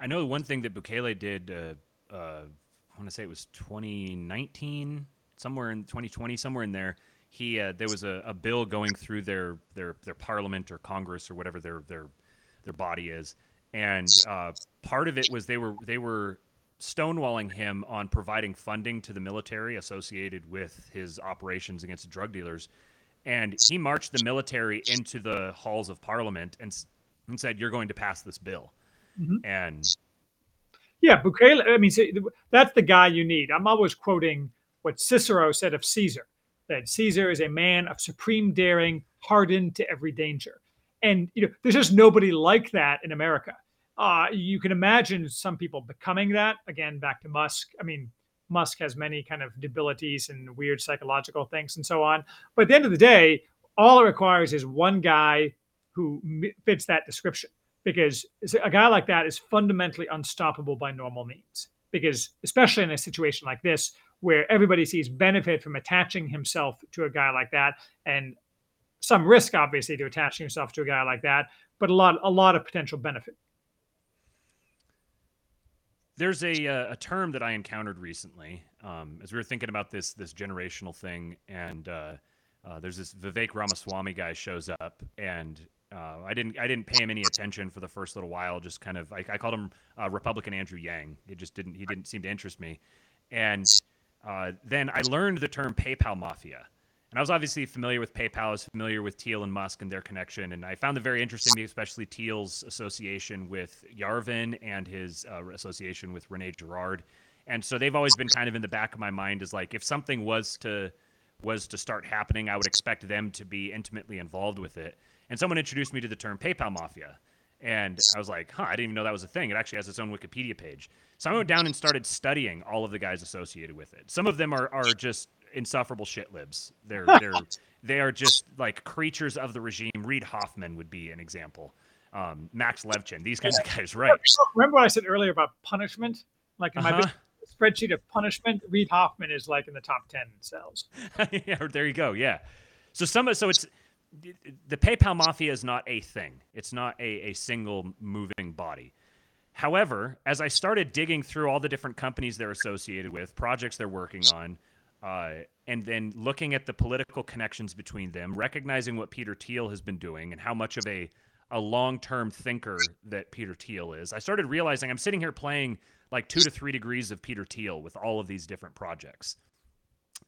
I know one thing that Bukele did. Uh, uh, I want to say it was 2019, somewhere in 2020, somewhere in there. He uh, there was a, a, bill going through their their their parliament or Congress or whatever their their their body is, and uh, part of it was they were they were stonewalling him on providing funding to the military associated with his operations against drug dealers. And he marched the military into the halls of parliament and, and said, You're going to pass this bill. Mm-hmm. And yeah, Bukele, I mean, that's the guy you need. I'm always quoting what Cicero said of Caesar that Caesar is a man of supreme daring, hardened to every danger. And you know, there's just nobody like that in America. Uh, you can imagine some people becoming that. Again, back to Musk. I mean, Musk has many kind of debilities and weird psychological things and so on. But at the end of the day, all it requires is one guy who fits that description because a guy like that is fundamentally unstoppable by normal means. Because especially in a situation like this, where everybody sees benefit from attaching himself to a guy like that, and some risk, obviously, to attaching yourself to a guy like that, but a lot, a lot of potential benefit. There's a uh, a term that I encountered recently um, as we were thinking about this this generational thing, and uh, uh, there's this Vivek Ramaswamy guy shows up, and uh, I didn't I didn't pay him any attention for the first little while. Just kind of I, I called him uh, Republican Andrew Yang. It just didn't he didn't seem to interest me, and uh, then I learned the term PayPal mafia and I was obviously familiar with PayPal, I was familiar with Thiel and Musk and their connection, and I found it very interesting, especially Thiel's association with Yarvin and his uh, association with Rene Girard. And so they've always been kind of in the back of my mind as like if something was to was to start happening, I would expect them to be intimately involved with it. And someone introduced me to the term PayPal mafia. And I was like, huh, I didn't even know that was a thing. It actually has its own Wikipedia page. So I went down and started studying all of the guys associated with it. Some of them are, are just insufferable shit libs. They're they're they are just like creatures of the regime. Reid Hoffman would be an example. Um, Max Levchin, these kinds of guys, right? Remember what I said earlier about punishment? Like in my uh-huh. spreadsheet of punishment, Reid Hoffman is like in the top ten cells. yeah, there you go. Yeah. So some so it's the PayPal mafia is not a thing. It's not a, a single moving body. However, as I started digging through all the different companies they're associated with, projects they're working on, uh, and then looking at the political connections between them, recognizing what Peter Thiel has been doing and how much of a a long-term thinker that Peter Thiel is. I started realizing I'm sitting here playing like 2 to 3 degrees of Peter Thiel with all of these different projects.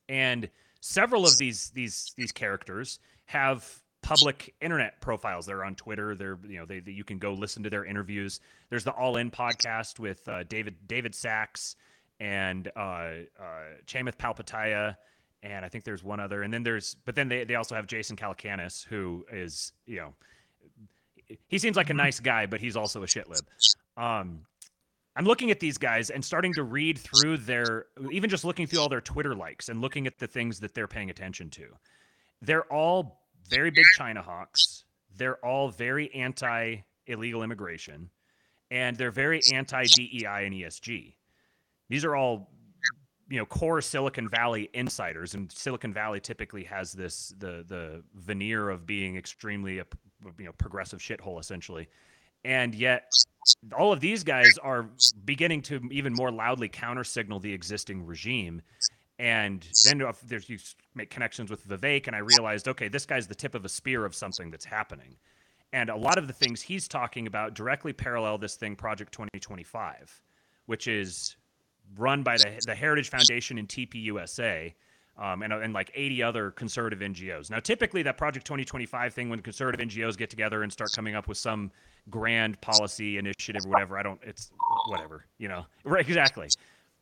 And several of these these these characters have public internet profiles. They're on Twitter. They're you know they, they you can go listen to their interviews. There's the All In podcast with uh, David David Sacks and uh, uh, Chamath Palihapitiya, and I think there's one other. And then there's, but then they, they also have Jason Calacanis, who is, you know, he seems like a nice guy, but he's also a shitlib. Um, I'm looking at these guys and starting to read through their, even just looking through all their Twitter likes and looking at the things that they're paying attention to. They're all very big China hawks. They're all very anti illegal immigration, and they're very anti DEI and ESG these are all you know core silicon valley insiders. And silicon valley typically has this the the veneer of being extremely a you know progressive shithole essentially. And yet all of these guys are beginning to even more loudly counter signal the existing regime and then there's you make connections with Vivek and I realized okay this guy's the tip of a spear of something that's happening and a lot of the things he's talking about directly parallel this thing project 2025 which is run by the, the Heritage Foundation and TPUSA. Um, and, and like 80 other conservative NGOs. Now, typically, that Project 2025 thing, when conservative NGOs get together and start coming up with some grand policy initiative or whatever, I don't, it's whatever, you know, right? Exactly.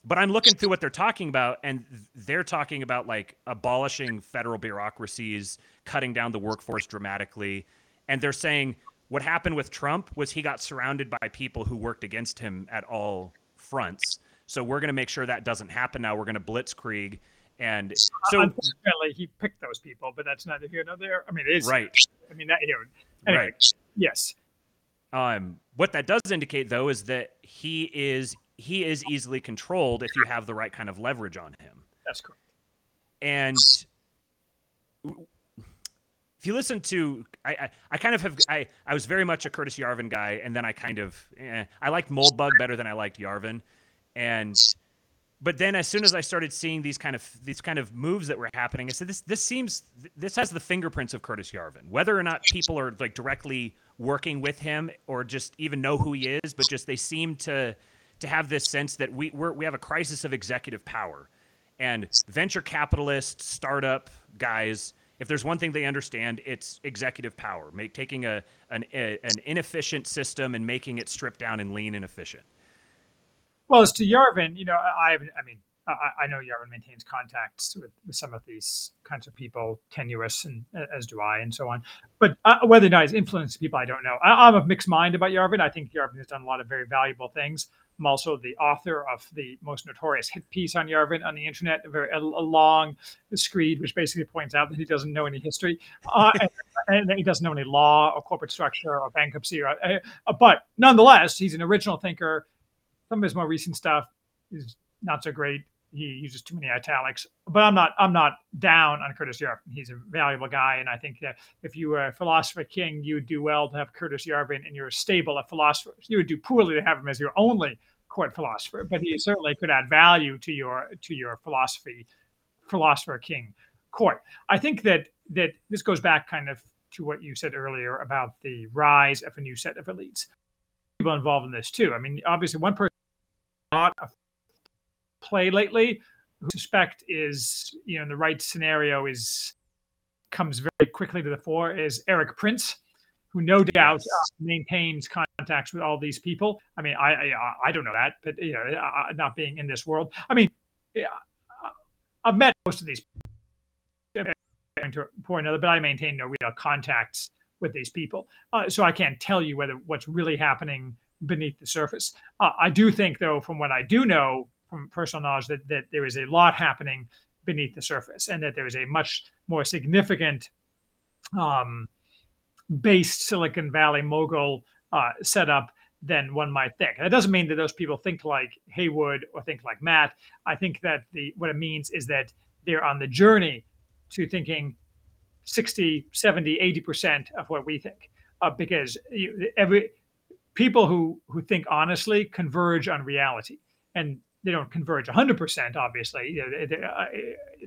But I'm looking through what they're talking about, and they're talking about like abolishing federal bureaucracies, cutting down the workforce dramatically. And they're saying what happened with Trump was he got surrounded by people who worked against him at all fronts so we're going to make sure that doesn't happen now. We're going to blitzkrieg. And so, unfortunately, he picked those people, but that's neither here nor there. I mean, it is right. I mean, that you know, anyway, right. Yes. Um, what that does indicate, though, is that he is he is easily controlled if you have the right kind of leverage on him. That's correct. And if you listen to, I, I, I, kind of have, I, I was very much a Curtis Yarvin guy, and then I kind of, eh, I liked Moldbug better than I liked Yarvin and but then as soon as I started seeing these kind of these kind of moves that were happening, I said this this seems this has the fingerprints of Curtis Yarvin. Whether or not people are like directly working with him or just even know who he is, but just they seem to to have this sense that we we're, we have a crisis of executive power, and venture capitalists, startup guys. If there's one thing they understand, it's executive power. Make taking a an a, an inefficient system and making it stripped down and lean and efficient. Well, as to Yarvin, you know, I I mean, I, know Yarvin maintains contacts with, with, some of these kinds of people, tenuous, and as do I, and so on. But uh, whether or not he's influenced people, I don't know. I, am of mixed mind about Yarvin. I think Yarvin has done a lot of very valuable things. I'm also the author of the most notorious hit piece on Yarvin on the internet, a very a, a long screed, which basically points out that he doesn't know any history, uh, and, and, he doesn't know any law or corporate structure or bankruptcy. Or, uh, but nonetheless, he's an original thinker some of his more recent stuff is not so great. He uses too many italics. But I'm not I'm not down on Curtis Yarvin. He's a valuable guy, and I think that if you were a philosopher king, you would do well to have Curtis Yarvin in your stable of philosophers. You would do poorly to have him as your only court philosopher, but he certainly could add value to your to your philosophy philosopher king court. I think that that this goes back kind of to what you said earlier about the rise of a new set of elites. People involved in this too. I mean, obviously, one person not a play lately who I suspect is you know in the right scenario is comes very quickly to the fore is Erik Prince, who no doubt maintains contacts with all these people. I mean, I I, I don't know that, but you know, uh, not being in this world. I mean, yeah, I've met most of these to or another, but I maintain no real contacts with these people, uh, so I can't tell you whether what's really happening beneath the surface. Uh, I do think, though, from what I do know from personal knowledge, that that there is a lot happening beneath the surface, and that there is a much more significant um, based Silicon Valley mogul uh, setup than one might think. That doesn't mean that those people think like Haywood or think like Matt. I think that the what it means is that they're on the journey to thinking 60, 70, 80% of what we think. Uh, because you, every people who who think honestly converge on reality. And they don't converge 100% obviously. Uh,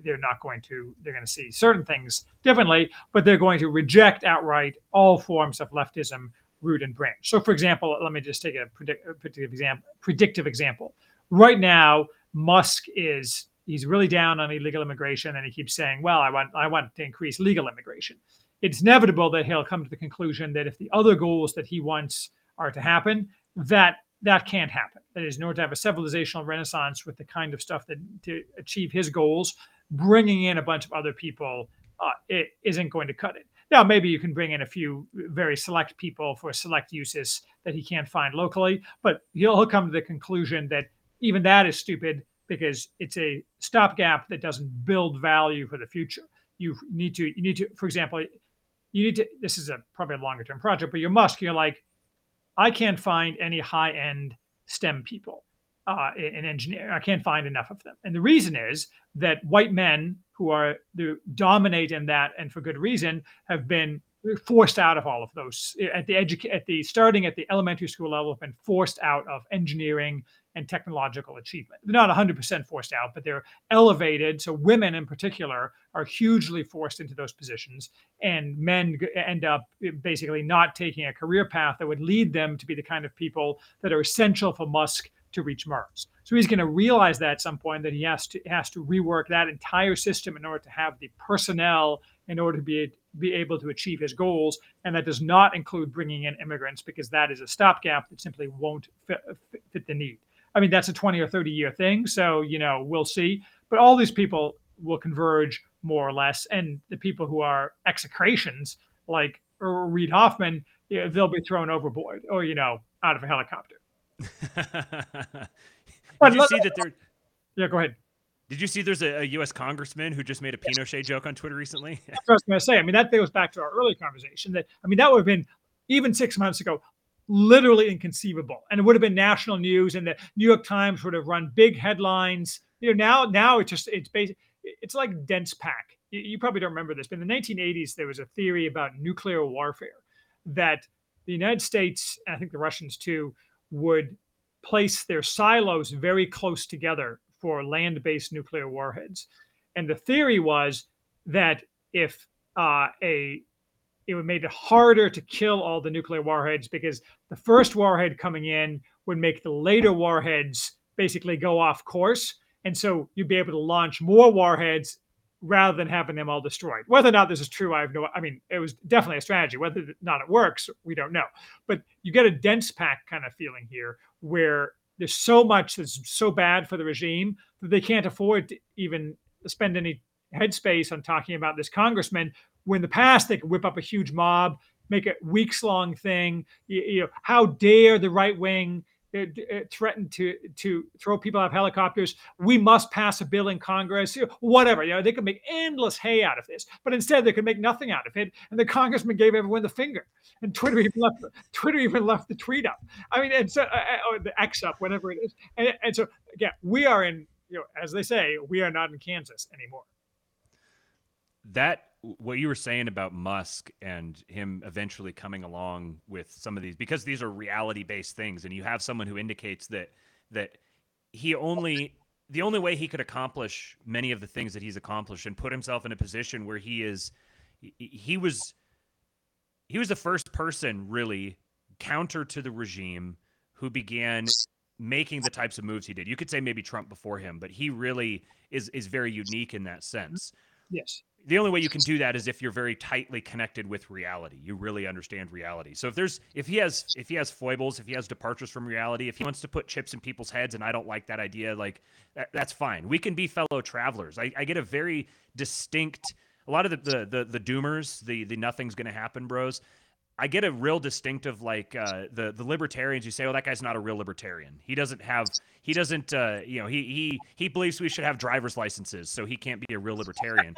they're not going to they're going to see certain things differently but they're going to reject outright all forms of leftism root and branch. So for example let me just take a predictive example predictive example. Right now musk is he's really down on illegal immigration and he keeps saying well i want i want to increase legal immigration. It's inevitable that he'll come to the conclusion that if the other goals that he wants are to happen that that can't happen. That is, in order to have a civilizational renaissance with the kind of stuff that to achieve his goals, bringing in a bunch of other people uh, it isn't going to cut it. Now, maybe you can bring in a few very select people for select uses that he can't find locally, but he'll, he'll come to the conclusion that even that is stupid because it's a stopgap that doesn't build value for the future. You need to, you need to, for example, you need to. This is a probably a longer term project, but you're Musk. You're like, I can't find any high end STEM people uh, in, in engineering. I can't find enough of them. And the reason is that white men who are the dominate in that, and for good reason, have been forced out of all of those at the educa- at the starting at the elementary school level have been forced out of engineering and technological achievement. They're not 100% forced out, but they're elevated. So women in particular are hugely forced into those positions, and men end up basically not taking a career path that would lead them to be the kind of people that are essential for Musk to reach Mars. So he's going to realize that at some point that he has to has to rework that entire system in order to have the personnel in order to be be able to achieve his goals, and that does not include bringing in immigrants because that is a stopgap that simply won't fit, fit the need. I mean, that's a 20 or 30 year thing. So, you know, we'll see. But all these people will converge more or less. And the people who are execrations, like Reid Hoffman, they'll be thrown overboard or, you know, out of a helicopter. Did you see that there? Yeah, go ahead. Did you see there's a, a U.S. congressman who just made a Pinochet joke on Twitter recently? That's what I was going to say. I mean, that goes back to our early conversation. That I mean, that would have been even six months ago, literally inconceivable, and it would have been national news, and the New York Times would have run big headlines. You know, now now it's just it's basic. It's like dense pack. You, you probably don't remember this, but in the 1980s there was a theory about nuclear warfare that the United States, and I think the Russians too, would place their silos very close together for land-based nuclear warheads. And the theory was that if uh, a it would make it harder to kill all the nuclear warheads because the first warhead coming in would make the later warheads basically go off course. And so you'd be able to launch more warheads rather than having them all destroyed. Whether or not this is true, I have no I mean, it was definitely a strategy. Whether or not it works, we don't know. But you get a dense pack kind of feeling here where there's so much that's so bad for the regime that they can't afford to even spend any headspace on talking about this congressman. When in the past they could whip up a huge mob, make a weeks long thing. You, you know, how dare the right wing uh, uh, threaten to to throw people out of helicopters? We must pass a bill in Congress. Whatever. You know, they could make endless hay out of this, but instead they could make nothing out of it. And the congressman gave everyone the finger, and Twitter even left Twitter even left the tweet up. I mean, and so uh, or the X up, whatever it is. And, and so again, we are in you know, as they say, we are not in Kansas anymore. That what you were saying about Musk and him eventually coming along with some of these because these are reality based things, and you have someone who indicates that that he only the only way he could accomplish many of the things that he's accomplished and put himself in a position where he is he was he was the first person really counter to the regime who began making the types of moves he did. You could say maybe Trump before him, but he really is is very unique in that sense. Yes. The only way you can do that is if you're very tightly connected with reality. You really understand reality. So if there's if he has if he has foibles, if he has departures from reality, if he wants to put chips in people's heads and I don't like that idea, like that, that's fine. We can be fellow travelers. I, I get a very distinct a lot of the the the, the doomers, the the nothing's gonna happen bros. I get a real distinctive like uh, the the libertarians. You say, "Oh, that guy's not a real libertarian. He doesn't have he doesn't uh, you know he he he believes we should have driver's licenses, so he can't be a real libertarian."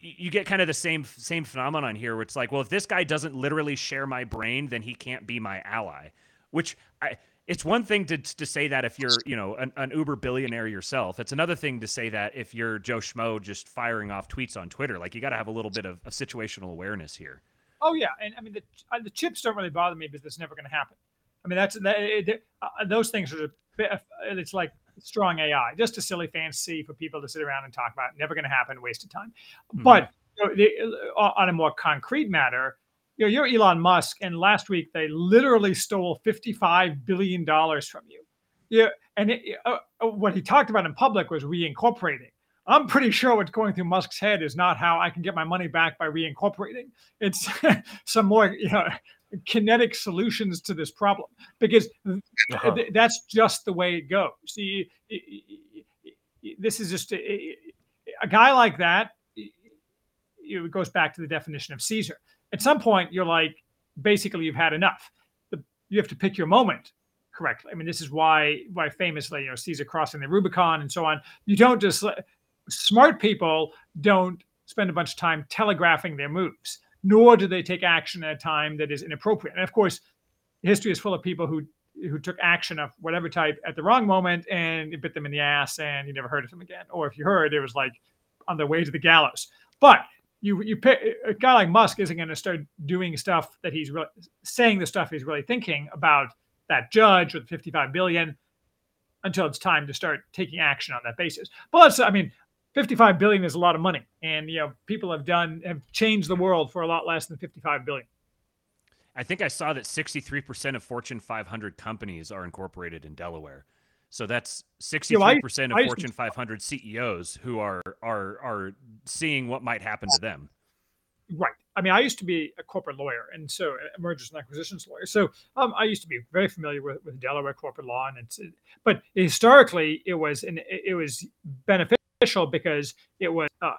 You get kind of the same same phenomenon here, where it's like, well, if this guy doesn't literally share my brain, then he can't be my ally. Which I it's one thing to to say that if you're you know an, an, Uber billionaire yourself. It's another thing to say that if you're Joe Schmo just firing off tweets on Twitter. Like you got to have a little bit of, of situational awareness here. Oh yeah, and I mean the the chips don't really bother me because it's never going to happen. I mean that's that, it, uh, those things are it's like strong AI, just a silly fancy for people to sit around and talk about. Never going to happen, waste of time. Mm-hmm. But you know, the, uh, on a more concrete matter, you know, you're Elon Musk, and last week they literally stole fifty-five billion dollars from you. Yeah, and it, uh, what he talked about in public was reincorporating. I'm pretty sure what's going through Musk's head is not how I can get my money back by reincorporating. It's some more you know, kinetic solutions to this problem because uh-huh. th- that's just the way it goes. See, this is just a, a guy like that. It goes back to the definition of Caesar. At some point, you're like, basically, you've had enough. You have to pick your moment correctly. I mean, this is why why famously, you know, Caesar crossing the Rubicon and so on. You don't just smart people don't spend a bunch of time telegraphing their moves, nor do they take action at a time that is inappropriate. And of course, history is full of people who who took action of whatever type at the wrong moment and it bit them in the ass and you never heard of them again. Or if you heard, it was like on their way to the gallows. But you you pick a guy like Musk isn't going to start doing stuff that he's really saying the stuff he's really thinking about that judge with 55 billion until it's time to start taking action on that basis. But let's I mean, 55 billion is a lot of money. And you know people have done have changed the world for a lot less than 55 billion. I think i saw that 63% of fortune 500 companies are incorporated in delaware. So that's 63% you know, I, of I fortune to, 500 ceos who are are are seeing what might happen to them. Right. I mean i used to be a corporate lawyer and so mergers and acquisitions lawyer. So um, i used to be very familiar with, with delaware corporate law and it's but historically it was and it was beneficial because it was uh,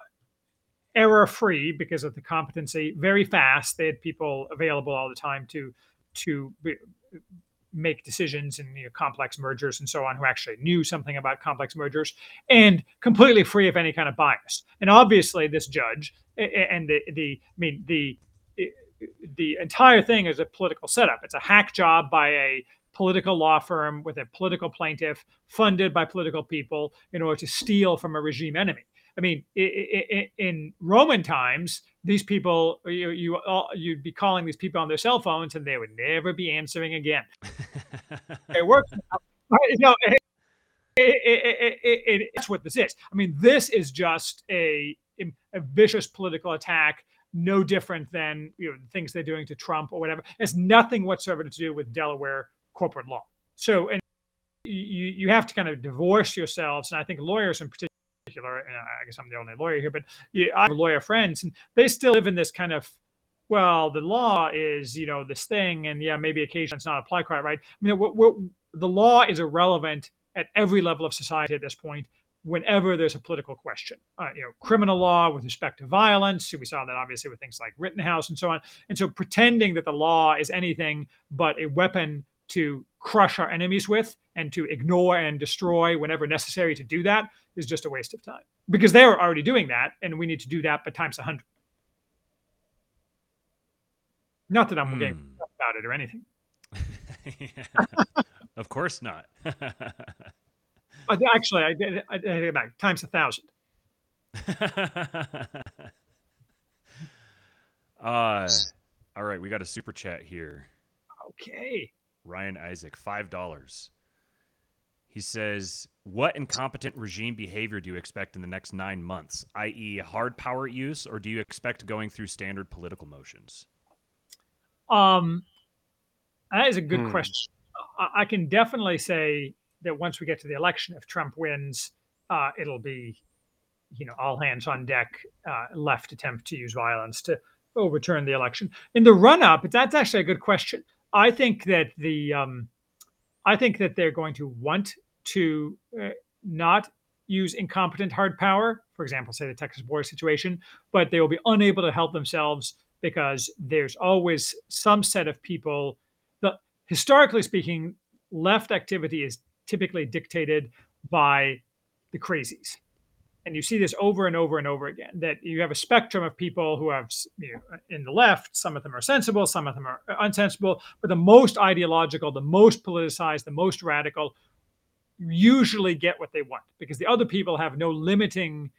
error free because of the competency, very fast. They had people available all the time to to be, make decisions in you know, complex mergers and so on who actually knew something about complex mergers and completely free of any kind of bias. And obviously, this judge and the the I mean the the entire thing is a political setup. It's a hack job by a political law firm with a political plaintiff funded by political people in order to steal from a regime enemy. I mean, in Roman times, these people you you you'd be calling these people on their cell phones, and they would never be answering again. it works. You know, it, it, it, that's what this is. I mean, this is just a a vicious political attack, no different than you know things they're doing to Trump or whatever. It has nothing whatsoever to do with Delaware corporate law. So, and you you have to kind of divorce yourselves, and I think lawyers in particular, and I guess I'm the only lawyer here, but yeah, I have lawyer friends, and they still live in this kind of well, the law is, you know, this thing, and yeah, maybe occasionally it's not applied quite right. I mean, what, what, the law is irrelevant at every level of society at this point. Whenever there's a political question, uh, you know, criminal law with respect to violence, we saw that obviously with things like Rittenhouse and so on. And so, pretending that the law is anything but a weapon to crush our enemies with and to ignore and destroy whenever necessary to do that is just a waste of time because they're already doing that and we need to do that but times a hundred not that i'm mm. getting about it or anything of course not Actually, I did. I did it back times a thousand. uh, all right, we got a super chat here. Okay. Ryan Isaac, five dollars. He says, "What incompetent regime behavior do you expect in the next nine months? I.e., hard power use, or do you expect going through standard political motions?" Um, that is a good Hmm. question. I, I can definitely say that once we get to the election, if Trump wins, uh, it'll be, you know, all hands on deck. Uh, left attempt to use violence to overturn the election. In the run-up, that's actually a good question. I think that the, um, I think that they're going to want to uh, not use incompetent hard power. For example, say the Texas border situation, but they will be unable to help themselves because there's always some set of people that historically speaking left activity is typically dictated by the crazies and you see this over and over and over again that you have a spectrum of people who have you know, in the left some of them are sensible some of them are unsensible but the most ideological the most politicized the most radical usually get what they want because the other people have no limiting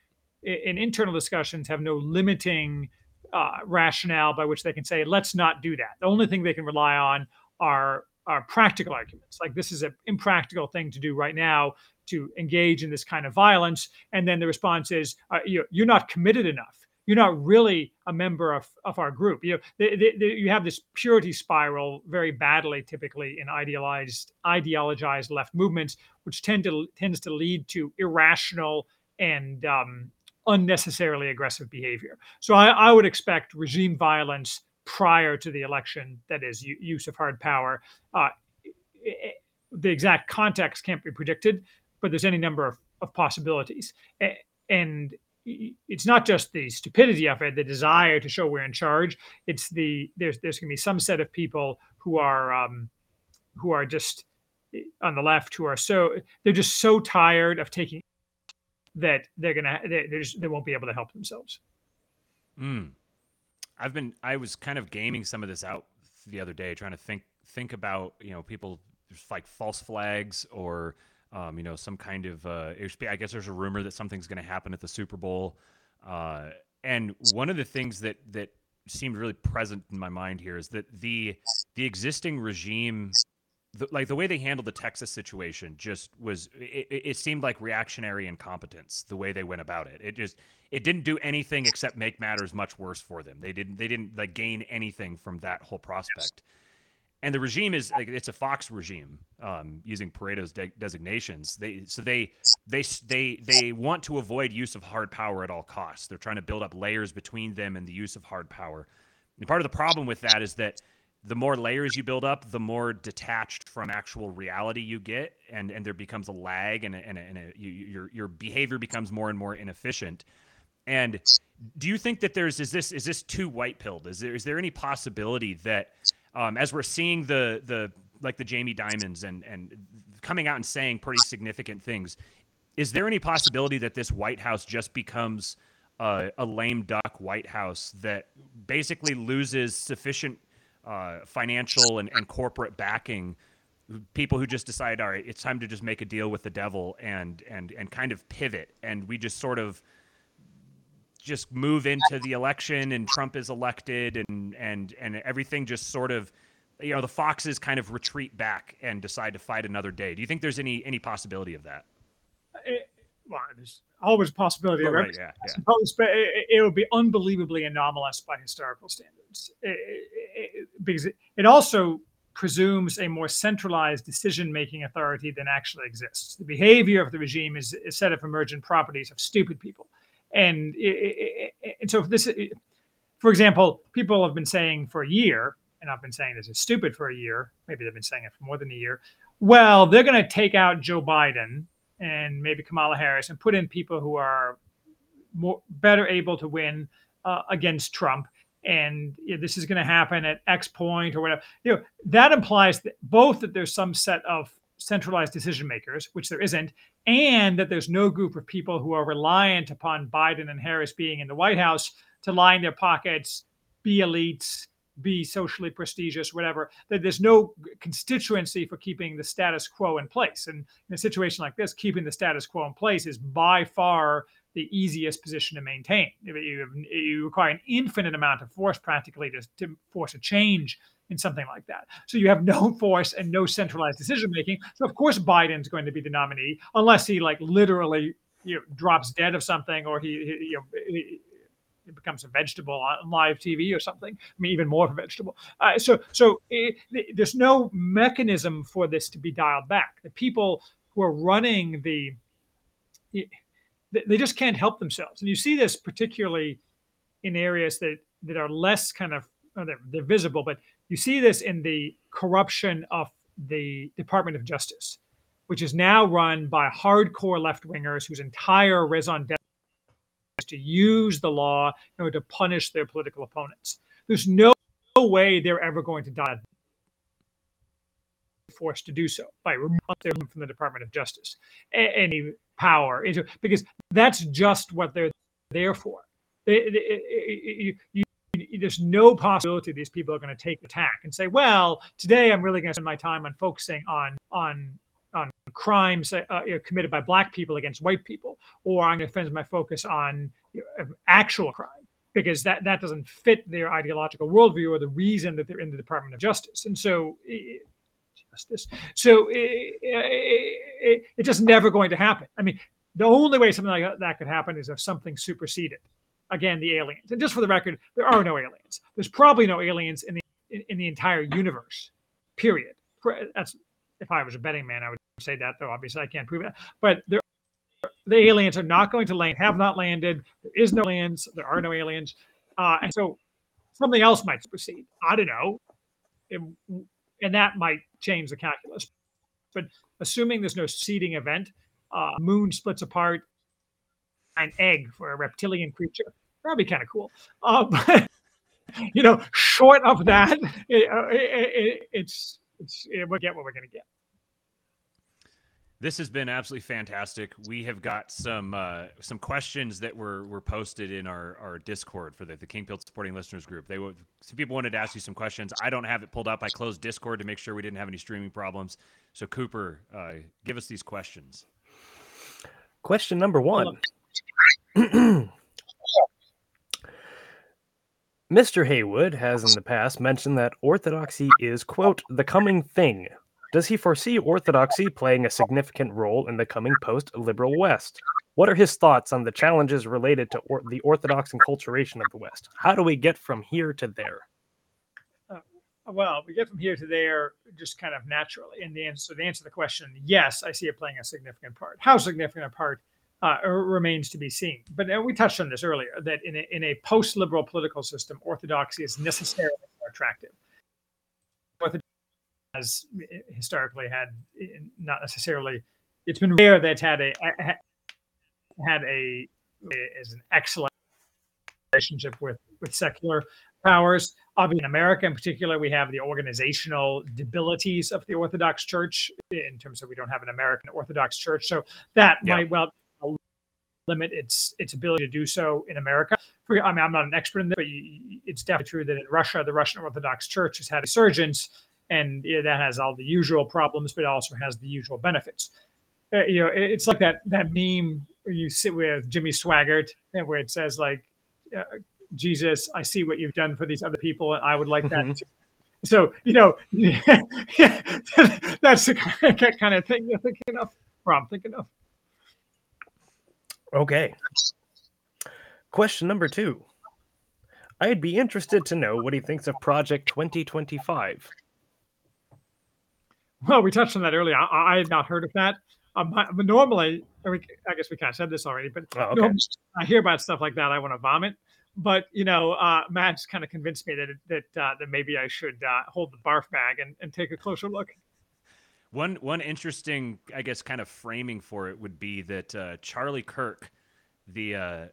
in internal discussions have no limiting uh, rationale by which they can say, let's not do that. The only thing they can rely on are are practical arguments. Like this is an impractical thing to do right now to engage in this kind of violence. And then the response is, uh, you, you're not committed enough. You're not really a member of, of our group. You know, you have this purity spiral very badly, typically in idealized, ideologized left movements, which tend to tends to lead to irrational and um, unnecessarily aggressive behavior. So I, I, would expect regime violence prior to the election, that is, use of hard power. Uh, the exact context can't be predicted, but there's any number of, of possibilities. And it's not just the stupidity of it, the desire to show we're in charge. It's the there's there's going to be some set of people who are um, who are just on the left who are so they're just so tired of taking that they're gonna they just, they won't be able to help themselves. Mm. I've been I was kind of gaming some of this out the other day, trying to think think about you know people like false flags or um, you know some kind of uh, I guess there's a rumor that something's going to happen at the Super Bowl, uh, and one of the things that that seemed really present in my mind here is that the the existing regime the, like the way they handled the Texas situation just was it, it, seemed like reactionary incompetence the way they went about it. It just it didn't do anything except make matters much worse for them. They didn't they didn't like gain anything from that whole prospect. And the regime is like it's a Fox regime um, using Pareto's de- designations. They so they they they they want to avoid use of hard power at all costs. They're trying to build up layers between them and the use of hard power. And part of the problem with that is that the more layers you build up, the more detached from actual reality you get, and and there becomes a lag, and a, and, a, and a, you, your your behavior becomes more and more inefficient. And do you think that there's is this is this too white pilled? Is there is there any possibility that um, as we're seeing the the like the Jamie Dimons and and coming out and saying pretty significant things, is there any possibility that this White House just becomes a lame duck White House that basically loses sufficient uh, financial and, and corporate backing? People who just decide all right it's time to just make a deal with the devil and and and kind of pivot. And we just sort of just move into the election and Trump is elected and and and everything just sort of you know the foxes kind of retreat back and decide to fight another day. Do you think there's any any possibility of that? It, well, there's always a possibility oh, of right, yeah, yeah. Suppose, but it, it, would be unbelievably anomalous by historical standards. It, because it also presumes a more centralized decision-making authority than actually exists. The behavior of the regime is a set of emergent properties of stupid people, and and so this, for example, people have been saying for a year, and I've been saying this is stupid for a year. Maybe they've been saying it for more than a year. Well, they're going to take out Joe Biden and maybe Kamala Harris and put in people who are more better able to win uh, against Trump. And you know, this is going to happen at X point or whatever. You know that implies that both that there's some set of centralized decision makers, which there isn't, and that there's no group of people who are reliant upon Biden and Harris being in the White House to line their pockets, be elites, be socially prestigious, whatever. That there's no constituency for keeping the status quo in place. And in a situation like this, keeping the status quo in place is by far the easiest position to maintain. You, you require an infinite amount of force practically to, to force a change in something like that. So you have no force and no centralized decision making. So of course Biden's going to be the nominee unless he like literally you know, drops dead of something or he, he you know he, becomes a vegetable on live TV or something. I mean, even more of a vegetable. Uh, so, so eh, it, there's no mechanism for this to be dialed back. The people who are running the, eh, they just can't help themselves, and you see this particularly in areas that that are less kind of uh, they're, they're visible, but you see this in the corruption of the Department of Justice, which is now run by hardcore left wingers whose entire raison d'etre is to use the law in order to punish their political opponents. There's no, no way they're ever going to die forced to do so by removing them from the Department of Justice any power because that's just what they're there for. They, they, there's no possibility these people are going to take the tack and say, "Well, today I'm really going to spend my time on focusing on on on crimes uh, uh committed by black people against white people, or I'm going to spend my focus on actual crime because that that doesn't fit their ideological worldview or the reason that they're in the Department of Justice. And so, it, justice. So it, it, it's just never going to happen. I mean, the only way something like that could happen is if something superseded. Again, the aliens. And just for the record, there are no aliens. There's probably no aliens in the in, in the entire universe. Period. That's if I was a betting man, I would say that, though obviously I can't prove it. But there, the aliens are not going to land, have not landed. There is no aliens. There are no aliens. Uh, and so something else might proceed. I don't know. It, and that might change the calculus. But assuming there's no seeding event, uh, moon splits apart, an egg for a reptilian creature. That'd be kind of cool. Uh, but, you know, short of that, it, uh, it, it, it's, it's, we'll get what we're going to get. This has been absolutely fantastic. We have got some uh, some questions that were were posted in our, our Discord for the, the Kingpilled supporting listeners group. They would some people wanted to ask you some questions. I don't have it pulled up. I closed Discord to make sure we didn't have any streaming problems. So Cooper, uh, give us these questions. Question number one. Mr. Haywood has in the past mentioned that orthodoxy is, quote, the coming thing, does he foresee orthodoxy playing a significant role in the coming post liberal West? What are his thoughts on the challenges related to or- the orthodox enculturation of the West? How do we get from here to there? Uh, well, we get from here to there just kind of naturally. And the answer, the answer to the question, yes, I see it playing a significant part. How significant a part uh, remains to be seen. But uh, we touched on this earlier that in a, in a post liberal political system, orthodoxy is necessarily more attractive Orthodoxy has historically had not necessarily. It's been rare that it's had a had a is an excellent relationship with with secular powers. Obviously, in America, in particular, we have the organizational debilities of the Orthodox Church in terms of we don't have an American Orthodox Church, so that yeah. might well limit its its ability to do so in America. I mean, I'm not an expert in this, but it's definitely true that in Russia, the Russian Orthodox Church has had a surgence and that has all the usual problems, but it also has the usual benefits. Uh, you know, it's like that that meme where you sit with Jimmy Swaggart, where it says like, uh, "Jesus, I see what you've done for these other people, and I would like that." Mm-hmm. So you know, that's the kind of thing you're thinking of, or I'm thinking of. Okay. Question number two. I'd be interested to know what he thinks of Project 2025. Well, we touched on that earlier. I, I had not heard of that. Um, but normally, I guess we kind of said this already, but oh, okay. I hear about stuff like that, I want to vomit. But you know, uh, Matt's kind of convinced me that that uh, that maybe I should uh, hold the barf bag and, and take a closer look. One one interesting, I guess, kind of framing for it would be that uh, Charlie Kirk, the uh,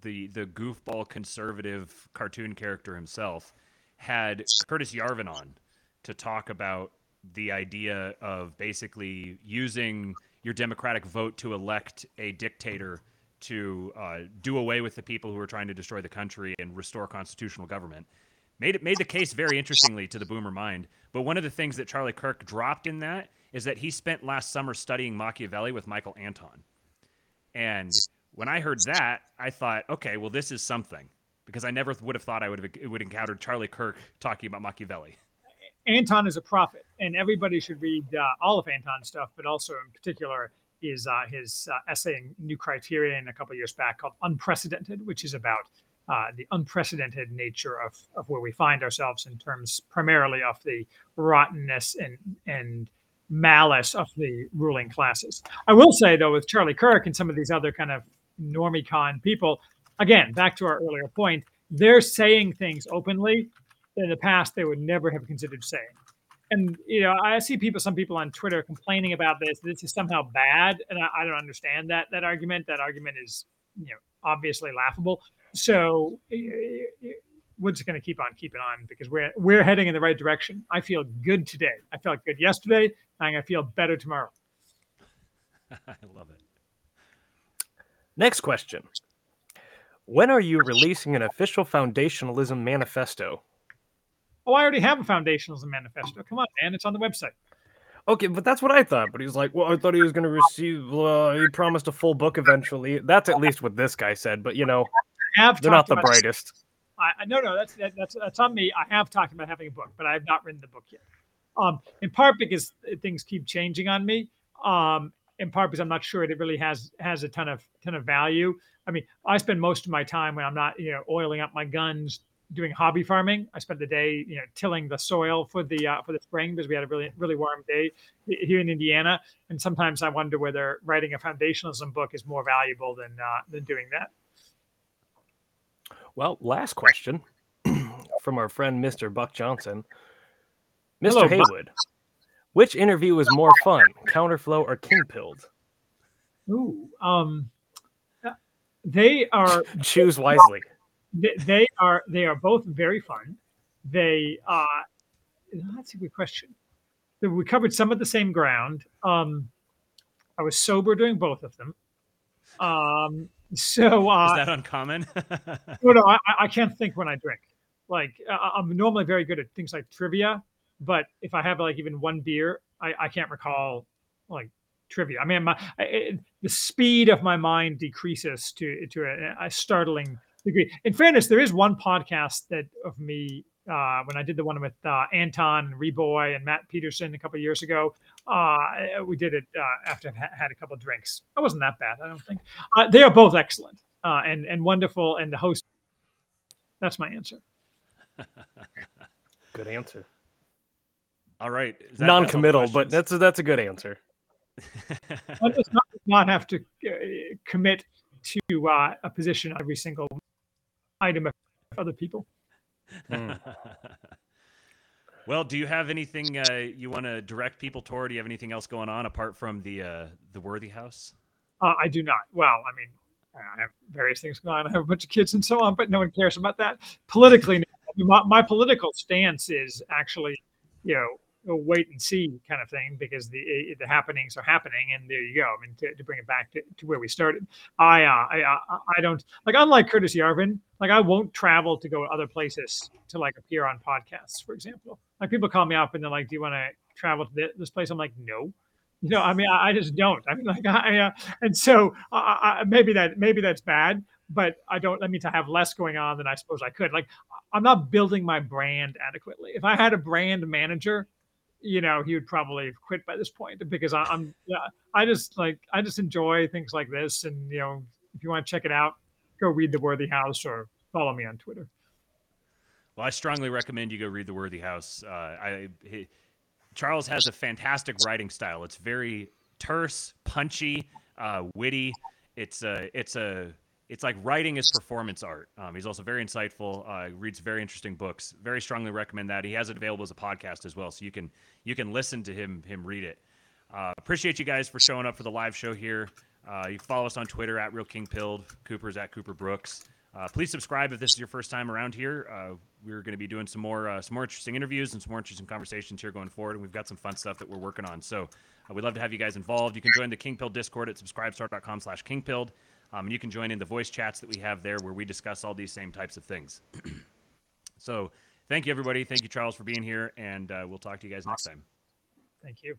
the the goofball conservative cartoon character himself, had Curtis Yarvin on to talk about the idea of basically using your democratic vote to elect a dictator to uh, do away with the people who are trying to destroy the country and restore constitutional government. made it made the case very interestingly to the boomer mind. But one of the things that Charlie Kirk dropped in that is that he spent last summer studying Machiavelli with Michael Anton. And when I heard that, I thought, okay, well, this is something because I never would have thought I would have would encounter Charlie Kirk talking about Machiavelli. Anton is a prophet, and everybody should read uh, all of Anton's stuff, but also in particular is uh, his uh, essay in New Criterion a couple years back called "Unprecedented," which is about uh, the unprecedented nature of, of where we find ourselves in terms primarily of the rottenness and and malice of the ruling classes. I will say though, with Charlie Kirk and some of these other kind of normie con people, again, back to our earlier point, they're saying things openly that in the past they would never have considered saying. And you know, I see people, some people on Twitter complaining about this. This is somehow bad, and I, I don't understand that that argument. That argument is, you know, obviously laughable. So we're just going to keep on keeping on because we're we're heading in the right direction. I feel good today. I felt good yesterday. I'm going to feel better tomorrow. I love it. Next question. When are you releasing an official foundationalism manifesto? Oh, I already have a foundationalism manifesto. Come on, man. It's on the website. Okay, but that's what I thought. But he's like, well, I thought he was going to receive. Uh, he promised a full book eventually. That's at least what this guy said. But you know, they're not the brightest. I, no, no, that's that, that's that's on me. I have talked about having a book, but I have not written the book yet. Um, in part because things keep changing on me. Um, in part because I'm not sure it really has has a ton of ton of value. I mean, I spend most of my time when I'm not, you know, oiling up my guns doing hobby farming. I spent the day, you know, tilling the soil for the uh, for the spring because we had a really really warm day here in Indiana. And sometimes I wonder whether writing a foundationalism book is more valuable than uh, than doing that. Well, last question from our friend Mr. Buck Johnson. Mr. Hello, Haywood, Buck. which interview was more fun, Counterflow or Kingpilled? Ooh, um, they are choose wisely. They, they are they are both very fun. They uh, that's a good question. We covered some of the same ground. Um, I was sober doing both of them. Um, so uh, is that uncommon? no, no, I, I can't think when I drink. Like I'm normally very good at things like trivia, but if I have like even one beer, I, I can't recall like trivia. I mean, my it, the speed of my mind decreases to to a, a, startling degree. In fairness, there is one podcast that of me uh, when I did the one with uh, Anton Reboy and Matt Peterson a couple years ago. Uh, we did it uh, after I had a couple of drinks. It wasn't that bad, I don't think. Uh, they are both excellent uh, and and wonderful, and the host. That's my answer. Good answer. All right. Non-committal, but that's a, that's a good answer. One does not, not have to uh, commit to uh, a position every single item of other people. Mm. well, do you have anything uh, you want to direct people toward? Do you have anything else going on apart from the uh, the Worthy House? Uh, I do not. Well, I mean, I have various things going on. I have a bunch of kids and so on, but no one cares about that. Politically, my, my political stance is actually, you know, wait and see kind of thing because the the happenings are happening and there you go. I mean, to, to bring it back to, to where we started, I, uh, I uh, I don't like unlike Curtis Yarvin, like I won't travel to go to other places to like appear on podcasts, for example. Like people call me up and they're like, "Do you want to travel to this place?" I'm like, "No." You know, I mean, I, I just don't. I mean, like, I, uh, and so uh, maybe that maybe that's bad, but I don't. That means I have less going on than I suppose I could. Like, I'm not building my brand adequately. If I had a brand manager, you know, he would probably have quit by this point because I, am yeah, I just like I just enjoy things like this, and you know, if you want to check it out, go read the Worthy House or follow me on Twitter. Well, I strongly recommend you go read the Worthy House. Uh, I he, Charles has a fantastic writing style. It's very terse, punchy, uh, witty. It's a it's a it's like writing is performance art. Um, he's also very insightful. Uh, reads very interesting books. Very strongly recommend that. He has it available as a podcast as well, so you can you can listen to him him read it. Uh, appreciate you guys for showing up for the live show here. Uh, you follow us on Twitter at Real King Pilled. Cooper's at Cooper Brooks. Uh, please subscribe if this is your first time around here. Uh, we're going to be doing some more uh, some more interesting interviews and some more interesting conversations here going forward, and we've got some fun stuff that we're working on. So we'd love to have you guys involved. You can join the Kingpilled Discord at subscribestar.com/slash kingpilled. Um, and you can join in the voice chats that we have there where we discuss all these same types of things. so thank you everybody. Thank you Charles for being here, and uh, we'll talk to you guys next time. Thank you.